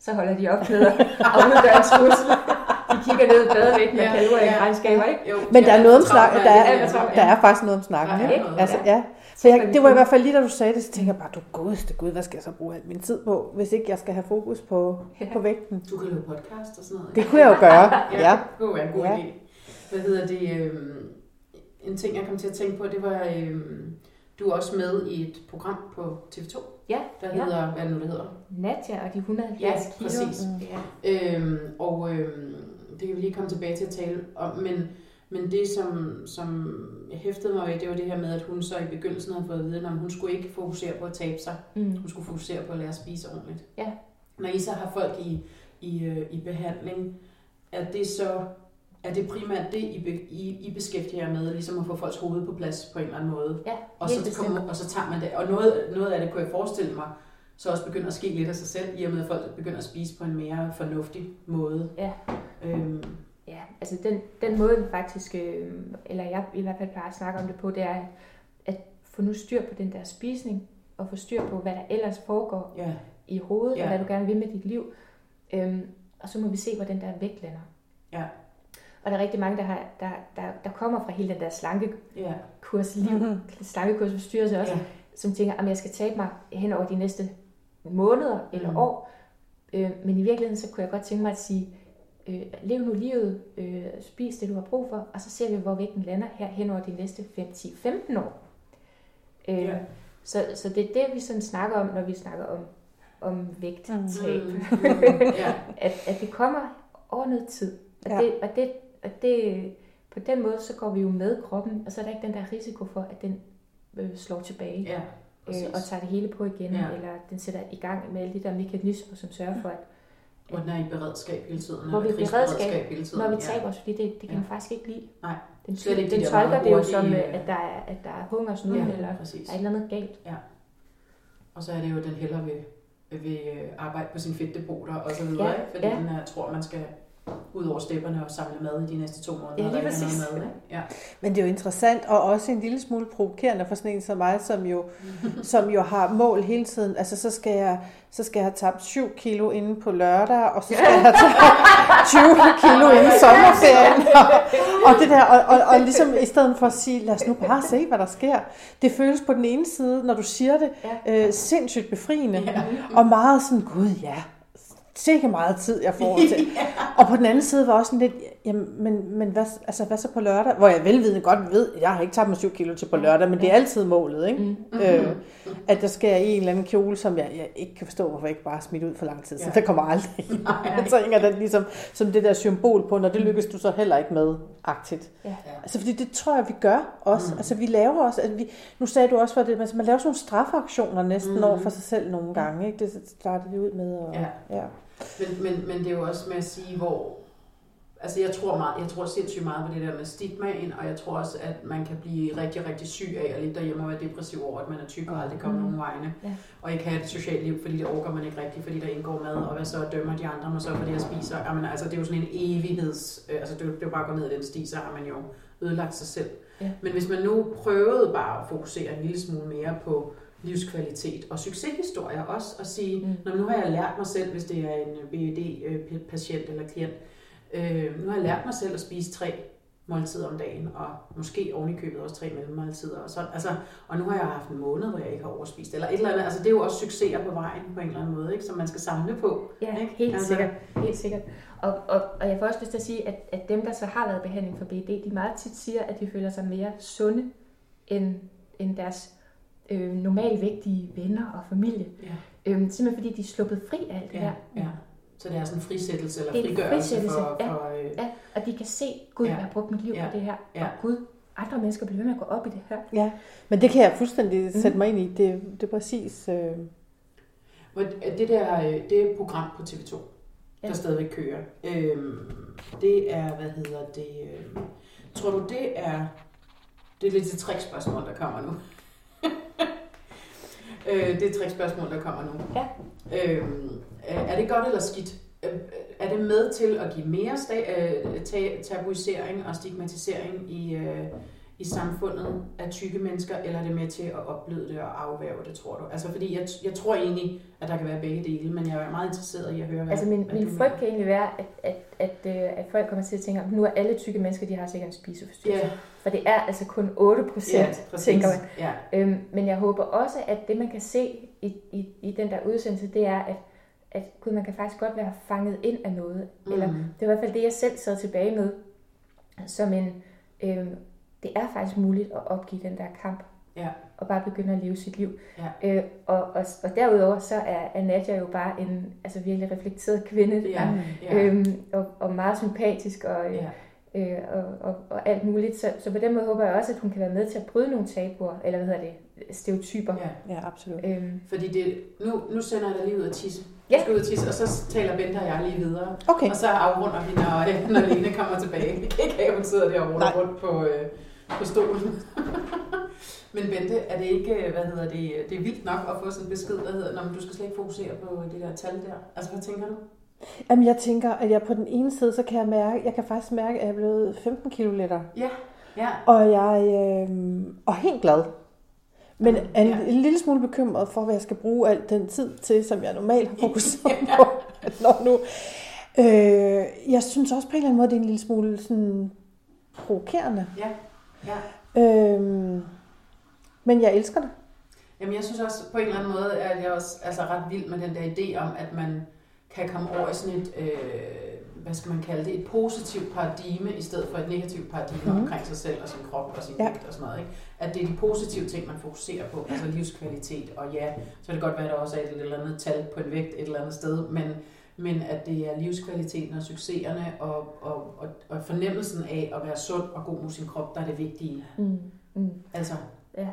Så holder de op med at at udgøre en trussel. De kigger ned i badevæggen og ja. i regnskaber, ikke? jo, Men der er noget om travlt snak, med der er, der. er faktisk noget om snakken, ikke? noget, Altså, ja. ja. Så jeg, det var i hvert fald lige da du sagde det, så tænker jeg bare, du godeste gud, hvad skal jeg så bruge al min tid på, hvis ikke jeg skal have fokus på, Ja. på vægten? Du kan lave podcast og sådan noget. Det kunne jeg jo gøre, Ja, ja. det kunne være en god Ja. idé. Hvad hedder det? øhm, en ting, jeg kom til at tænke på, det var, øhm, du er også med i et program på TV2, Ja, der ja. hedder, hvad det nu, det hedder? Nadja og de 170 Ja, kilo. præcis. Mm. Ja. Øhm, og øhm, det kan vi lige komme tilbage til at tale om, men, men det, som, som jeg hæftede mig ved, det var det her med, at hun så i begyndelsen havde fået at vide, at hun skulle ikke fokusere på at tabe sig, Mm. hun skulle fokusere på at lære at spise ordentligt. Ja. Når I så har folk i, i, øh, i behandling, er det så er det primært det, I, I, I beskæftiger jer med, ligesom at få folks hoved på plads på en eller anden måde? Ja, Og så, kommer, og så tager man det. Og noget, noget af det kunne jeg forestille mig, så også begynder at ske lidt af sig selv, i og med at folk begynder at spise på en mere fornuftig måde. Ja. Øhm, Ja, altså den, den måde vi faktisk, øh, eller jeg i hvert fald plejer at snakke om det på, det er at få nu styr på den der spisning, og få styr på, hvad der ellers foregår ja, i hovedet, Ja. og hvad du gerne vil med dit liv. Øhm, og så må vi se, hvor den der vægt lander. Ja. Og der er rigtig mange, der, har, der, der, der kommer fra hele den der ja, slankekurs liv, Mhm. mm-hmm. slankekurs forstyrrelse også, ja, som tænker, at jeg skal tabe mig hen over de næste måneder eller Mm. år. Øh, men i virkeligheden, så kunne jeg godt tænke mig at sige, øh, lev nu livet, øh, spis det, du har brug for, og så ser vi, hvor vægten lander her hen over de næste 5, 10, 15 år. Øh, Ja. så, så det er det, vi sådan snakker om, når vi snakker om, om vægttab. Mm. Ja, At, at det kommer over noget tid. Og, Ja. det, og, det, og det, på den måde, så går vi jo med kroppen, og så er der ikke den der risiko for, at den øh, slår tilbage ja, øh, og tager det hele på igen, ja. eller den sætter i gang med alle de der mekanismer, som sørger for, at Hvor den er i beredskab hele tiden. Hvor vi er beredskab, hele tiden. når vi ja. taber os, fordi det, det kan Ja. den faktisk ikke lide. Nej, Den, slet ikke de den der tolker det jo som, øh, at der er, at der er hungersnød, Ja, ja. eller præcis. er et eller andet galt. Og så er det jo, at den hellere vil, vil øh, arbejde på sine fedtdepoter og så videre, Ja, ikke? fordi ja. den er, tror, man skal ud over stepperne og samle mad i de næste to måneder. Ja, lige præcis. Mad, ikke? ja. Men det er jo interessant, og også en lille smule provokerende for sådan en som mig, som jo, som jo har mål hele tiden. Altså, så skal jeg, så skal jeg have tabt 7 kilo inden på lørdag, og så skal jeg have tabt 20 kilo inden sommerferien. Og, og det der, og, og, og ligesom i stedet for at sige, lad os nu bare se, hvad der sker. Det føles på den ene side, når du siger det, øh, sindssygt befriende. Ja. Og meget sådan, gud ja, sikke meget tid, jeg får til. Og på den anden side var også sådan lidt, jamen, men, men hvad, altså, hvad så på lørdag? Hvor jeg velvidende godt ved, jeg har ikke tabt mig 7 kilo til på lørdag, men det er altid målet, ikke? Mm. Øh, at der skal jeg i en eller anden kjole, som jeg, jeg ikke kan forstå, hvorfor jeg ikke bare har smidt ud for lang tid. Så Ja. det kommer aldrig. så hænger den ligesom som det der symbol på, når det lykkes du så heller ikke med aktivt. Ja. Altså fordi det tror jeg, vi gør også. Mm. Mm. Altså vi laver også, at vi, nu sagde du også for det, men man laver sådan nogle straffeaktioner næsten Mm. mm. over for sig selv nogle gange. Ikke? Det starter vi ud med. Og, Ja. ja. Men, men, men det er jo også med at sige, hvor... Altså jeg tror, meget, jeg tror sindssygt meget på det der med stigmaen, og jeg tror også, at man kan blive rigtig, rigtig syg af at ligge derhjemme og være depressiv over, at man er tyk og aldrig kommer Mm. nogen vegne. Ja. Og ikke have et socialt liv, fordi det overgår man ikke rigtigt, fordi der indgår mad, og hvad så dømmer de andre mig så for det, jeg spiser. Jamen, altså, det er jo sådan en evigheds... Øh, altså det, er jo- bare at gå ned ad den sti, så har man jo ødelagt sig selv. Ja. Men hvis man nu prøvede bare at fokusere en lille smule mere på livskvalitet og succeshistorier også, og sige, Mm. mm. nu har jeg lært mig selv, hvis det er en BED-patient eller klient, øh, nu har jeg lært mig selv at spise tre måltider om dagen, og måske oven i købet også tre mellemmåltider. Og, sådan. Altså, og nu har jeg haft en måned, hvor jeg ikke har overspist, eller et eller andet. Altså, det er jo også succeser på vejen på en eller anden måde, ikke, som man skal samle på. Ja, Ikke? helt Altså- sikkert. Helt sikkert. Og, og, og jeg får også lyst til at sige, at, at dem, der så har været behandling for BD, de meget tit siger, at de føler sig mere sunde end, end deres øh, normalvægtige venner og familie. Ja. Øhm, simpelthen fordi de er sluppet fri af alt det Ja, her. ja. Så det er sådan en frisættelse eller Det er en frigørelse frisættelse, for, ja. for øh, Ja, og de kan se, Gud, Ja. jeg har brugt mit liv Ja. på det her. Ja. Og Gud, andre mennesker bliver ved med at gå op i det her. Ja, men det kan jeg fuldstændig Mhm. sætte mig ind i. Det, det er præcis... Øh, Hvor det der, øh, det er et program på TV2, der Ja. stadigvæk kører. Øhm, det er, hvad hedder det, øh, tror du det er, det er lidt et trickspørgsmål, der kommer nu. øh, det er et trickspørgsmål, der kommer nu. Ja. Øhm, er det godt eller skidt? Øh, Er det med til at give mere sta- øh, ta- tabuisering og stigmatisering i, øh, i samfundet af tykke mennesker, eller er det med til at opbløde det og afværge det, tror du? Altså, fordi jeg, jeg tror egentlig, at der kan være begge dele, men jeg er meget interesseret i at høre, hvad, Altså min, hvad min frygt kan egentlig være, at, at, at, øh, at folk kommer til at tænke, at nu er alle tykke mennesker, de har sikkert en spiseforstyrrelse. Ja, For det er altså kun 8 procent, præcis. tænker man. Ja, Øhm, men jeg håber også, at det man kan se i, i, i den der udsendelse, det er, at, at gud, man kan faktisk godt være fanget ind af noget. Mm. Eller det er i hvert fald det, jeg selv sad tilbage med, som en, øhm, det er faktisk muligt at opgive den der kamp. Ja. Og bare begynde at leve sit liv. Ja. Øh, og, og, og derudover så er, er Nadia jo bare en altså virkelig reflekteret kvinde. ja, ja, Øhm, og, og meget sympatisk og, ja. øh, og, og, og alt muligt. Så, så på den måde håber jeg også, at hun kan være med til at bryde nogle tabuer, eller hvad hedder det, stereotyper. ja. ja, absolut. Øhm, Fordi det, nu, nu sender jeg dig lige ud at tisse. Ja. Du skal ud at tisse, og så taler Bente og jeg lige videre. Okay. Og så afrunder vi, når, øh, når Lene kommer tilbage. Vi kan ikke have, at hun sidder der og Nej. rundt på, øh, på stolen. Men Bente, er det ikke, øh, hvad hedder det, det er vildt nok at få sådan en besked, der hedder, når du skal slet ikke fokusere på det der tal der. Altså, hvad tænker du? Jamen, jeg tænker, at jeg på den ene side, så kan jeg mærke, jeg kan faktisk mærke, at jeg er blevet 15 kilo lettere. Ja, ja, Og jeg øh, og helt glad. Men Mm, er en, ja. en lille smule bekymret for, hvad jeg skal bruge al den tid til, som jeg normalt har fokuseret på. Når nu. Øh, jeg synes også på en eller anden måde, det er en lille smule sådan provokerende. ja, ja. Øh, men jeg elsker det. Jamen, jeg synes også, på en eller anden måde, er jeg også altså, ret vild med den der idé om, at man kan komme over i sådan et, øh, hvad skal man kalde det, et positivt paradigme, i stedet for et negativt paradigme mm. omkring sig selv og sin krop og sin Ja. vægt og sådan noget. Ikke? At det er de positive ting, man fokuserer på, altså livskvalitet, og ja, så kan det godt være, at der også er et eller andet tal på en vægt et eller andet sted, men, men at det er livskvaliteten og succeserne og, og, og, og fornemmelsen af at være sund og god mod sin krop, der er det vigtige. mm, mm. Altså, Ja.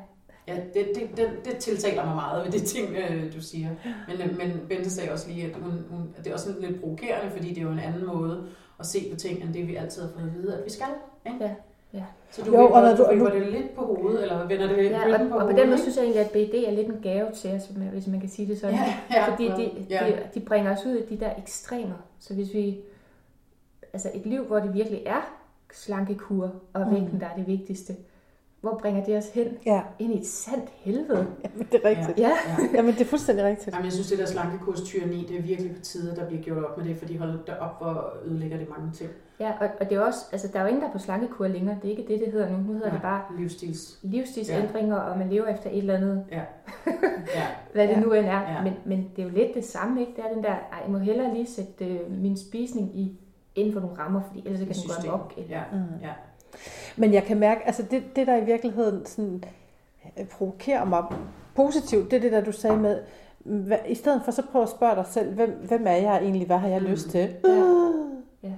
Ja, det, det, det, det tiltaler mig meget ved de ting, øh, du siger. Men, øh, men Bente sagde også lige, at hun, hun, det er også lidt provokerende, fordi det er jo en anden måde at se på ting, end det vi altid har fået at vide, at vi skal. Ikke? Ja, ja. Så du Jo, jo, og når vipper, du- du vipper det lidt på hovedet, eller vender det Ja, ryggen og, og på hovedet, den måde synes jeg egentlig, at BD er lidt en gave til os, hvis man kan sige det sådan. Ja, ja, Fordi de, ja. de, de bringer os ud i de der ekstremer. Så hvis vi... Altså et liv, hvor det virkelig er slankekur og Mm. vægten, der er det vigtigste. Hvor bringer det os hen? Ja, Ind i et sandt helvede. jamen, det er rigtigt. Ja. Ja. Jamen, det er fuldstændig rigtigt. Jamen, jeg synes, det der slankekurs tyranni, det er virkelig på tide, der bliver gjort op med det, fordi hold da op, hvor ødelægger det mange ting. Ja, og, og det er også, altså der er jo ingen, der er på slankekur længere. Det er ikke det, det hedder nu. Nu hedder Nej. det bare Livsstils. livsstilsændringer, og man lever efter et eller andet, Ja. hvad det Ja. nu end er. Ja. Men, men det er jo lidt det samme, ikke? Det er den der, ej, jeg må hellere lige sætte øh, min spisning i inden for nogle rammer, fordi ellers kan den gå. Eller, Ja. Mm. Ja. Men jeg kan mærke, altså det, det der i virkeligheden sådan, øh, provokerer mig positivt, det er det der, du sagde med, hvad, i stedet for så prøv at spørge dig selv, hvem, hvem er jeg egentlig, hvad har jeg Mm. lyst til? Ja. Øh, Ja.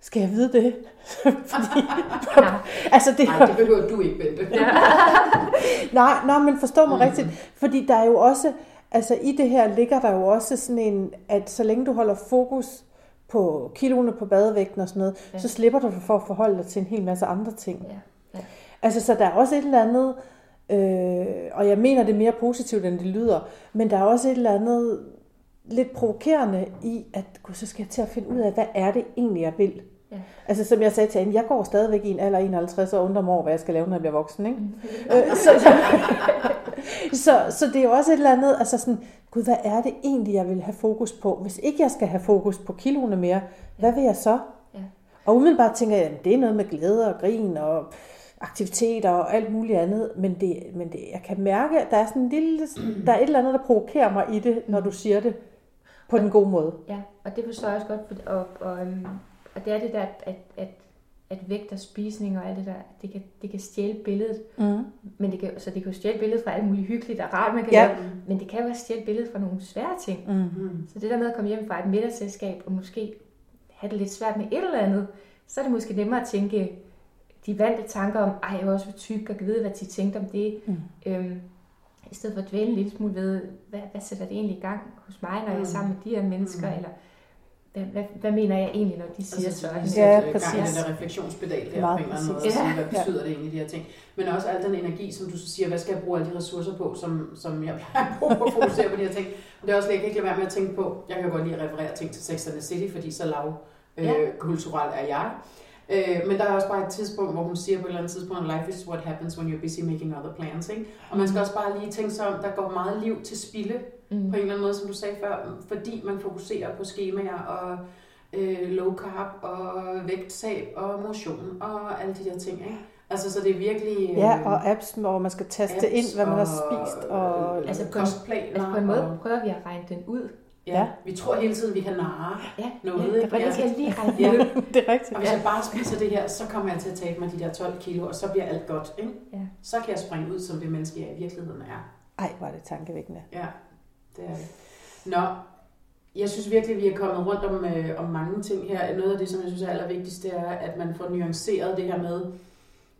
Skal jeg vide det? Nej. Altså det, Nej, det behøver du ikke, Bente. Ja. nej, nej, men forstå mig mm. rigtigt, fordi der er jo også, altså i det her ligger der jo også sådan en, at så længe du holder fokus på kiloene på badevægten og sådan noget, Ja. så slipper du for at forholde dig til en hel masse andre ting. Ja, ja. Altså, så der er også et eller andet, øh, og jeg mener det er mere positivt, end det lyder, men der er også et eller andet lidt provokerende i, at gud, så skal jeg til at finde ud af, hvad er det egentlig, jeg vil. Ja. Altså som jeg sagde til hende, jeg går stadigvæk i en alder af 51 og undrer mig over, hvad jeg skal lave, når jeg bliver voksen. Ikke? Mm. Øh, så, så, så, så det er jo også et eller andet, altså sådan, gud, hvad er det egentlig, jeg vil have fokus på? Hvis ikke jeg skal have fokus på kiloene mere, hvad vil jeg så? Ja. Og umiddelbart tænker jeg, at det er noget med glæde og grin og aktiviteter og alt muligt andet, men, det, men det, jeg kan mærke, at der er sådan en lille, der er et eller andet, der provokerer mig i det, når du siger det på den gode måde. Ja, og det forstår jeg også godt, og, og, øhm, og det er det der, at, at, at vægt og spisning og alt det der, det kan, det kan stjæle billedet. Mm. Men det kan, så det kan jo stjæle billedet fra alt muligt hyggeligt og rart, man kan Ja. lave, men det kan jo også stjæle billedet fra nogle svære ting. Mm. Mm. Så det der med at komme hjem fra et middagsselskab og måske have det lidt svært med et eller andet, så er det måske nemmere at tænke de vante tanker om, ej, jeg var også for tyk, og kan vide, hvad de tænkte om det. Mm. Øhm, I stedet for at dvæle en lille smule ved, hvad, hvad sætter det egentlig i gang hos mig, når jeg er Mm. sammen med de her mennesker, Mm. eller hvad, hvad, hvad mener jeg egentlig, når de siger Altså, så sådan? lige Ja, præcis. gang i den der refleksionspedal der Meget på en eller anden måde, og præcis. sige, Ja. hvad betyder det egentlig, de her ting. Men også al den energi, som du så siger, hvad skal jeg bruge alle de ressourcer på, som, som jeg plejer at bruge på at fokusere på de her ting. Men det er også, jeg kan ikke lade være med at tænke på, jeg kan godt lide at referere ting til Sex and the City, fordi så lav øh, Ja. kulturel er jeg. Øh, men der er også bare et tidspunkt, hvor hun siger på et eller andet tidspunkt, life is what happens when you're busy making other plans. Ikke? Og man skal også bare lige tænke sig om, der går meget liv til spilde Mm. på en eller anden måde, som du sagde før, fordi man fokuserer på skemaer og øh, low carb og vægttab og motion og alle de der ting. Ikke? Altså, så det er virkelig... Øh, Ja, og apps, hvor man skal taste ind, hvad man har spist. Og, øh, Altså altså på en- kostplaner. Altså på en måde Og, prøver vi at regne den ud. ja, Ja. vi tror hele tiden, vi kan narre Ja, noget. Ja, det er ikke? Jeg lige Ja. det er rigtigt. Og hvis jeg bare spiser det her, så kommer jeg til at tabe mig de der 12 kilo, og så bliver alt godt. Ikke? Ja. Så kan jeg springe ud som det menneske, jeg i virkeligheden er. Ej, hvor er det tankevækkende. Ja, det er det. Nå, jeg synes virkelig, vi er kommet rundt om, øh, om mange ting her. Noget af det, som jeg synes er allervigtigst, det er, at man får nuanceret det her med,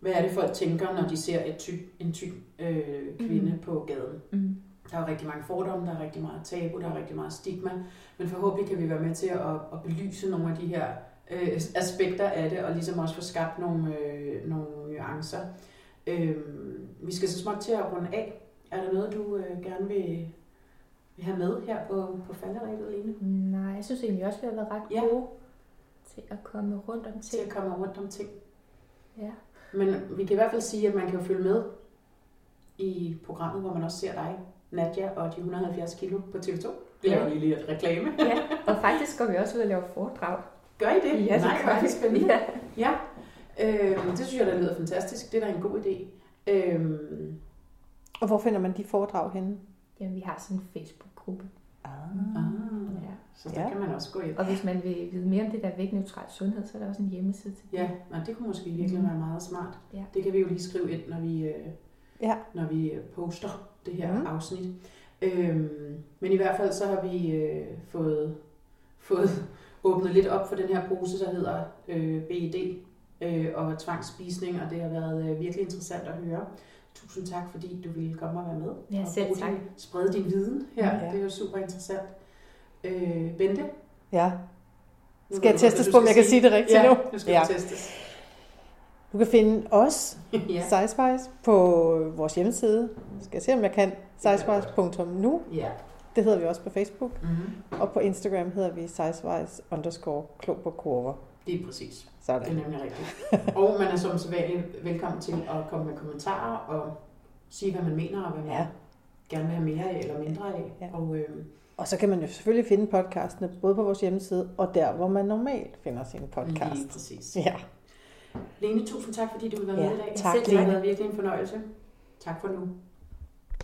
hvad er det folk tænker, når de ser et tyk, en tyk øh, kvinde mm. på gaden. Mm. Der er rigtig mange fordomme, der er rigtig meget tabu, der er rigtig meget stigma, men forhåbentlig kan vi være med til at, at belyse nogle af de her øh, aspekter af det, og ligesom også få skabt nogle, øh, nogle nuancer. Øh, vi skal så småt til at runde af. Er der noget, du øh, gerne vil, vil have med her på, på falderæbet, Lene? Nej, jeg synes egentlig også, vi har været ret Ja. gode til at komme rundt om Til ting. at komme rundt om ting. Ja. Men vi kan i hvert fald sige, at man kan jo følge med i programmet, hvor man også ser dig, Nadja og de 170 kilo på TV2. Det laver lige lige et reklame. ja, og faktisk går vi også ud og laver foredrag. Gør I det? Ja, det Nej, gør vi. spændende. Ja. Ja, øhm, det synes jeg, der lyder fantastisk. Det er da en god idé. Øhm, Og hvor finder man de foredrag henne? Jamen, vi har sådan en Facebook-gruppe. Ah. ah, Ja. så der Ja. kan man også gå ind. Og hvis man vil vide mere om det der vægtneutral sundhed, så er der også en hjemmeside til det. Ja, og det kunne måske virkelig Mhm. være meget smart. Ja. Det kan vi jo lige skrive ind, når vi, øh, Ja. når vi øh, poster det her Mhm. afsnit. Øhm, men i hvert fald så har vi øh, fået, fået åbnet lidt op for den her pose, der hedder øh, BED øh, og tvangsspisning, og det har været øh, virkelig interessant at høre. Tusind tak, fordi du ville komme og være med. Ja, og selv tak. Din, sprede din viden her. Ja. Det er jo super interessant. Øh, Bente? Ja. Skal jeg testes på, om jeg kan sige. det rigtigt ja, nu? nu skal Ja. testes. Du kan finde os, ja. Sizespice, på vores hjemmeside. Skal jeg se, om jeg kan. Sizespice.nu. ja. Det hedder vi også på Facebook. Mm-hmm. Og på Instagram hedder vi sizespice underscore klog på kurver. Det er præcis. Det Sådan. er nemlig rigtigt. Og man er som sædvanligt velkommen til at komme med kommentarer og sige, hvad man mener og hvad man Ja. gerne vil have mere af eller mindre af. Ja. Og øh, Og så kan man jo selvfølgelig finde podcastene både på vores hjemmeside og der, hvor man normalt finder sin lige podcast. præcis. Ja. Lene, tusind tak, fordi du vil være Ja, med i dag. tak, Det har været virkelig en fornøjelse. Tak for nu.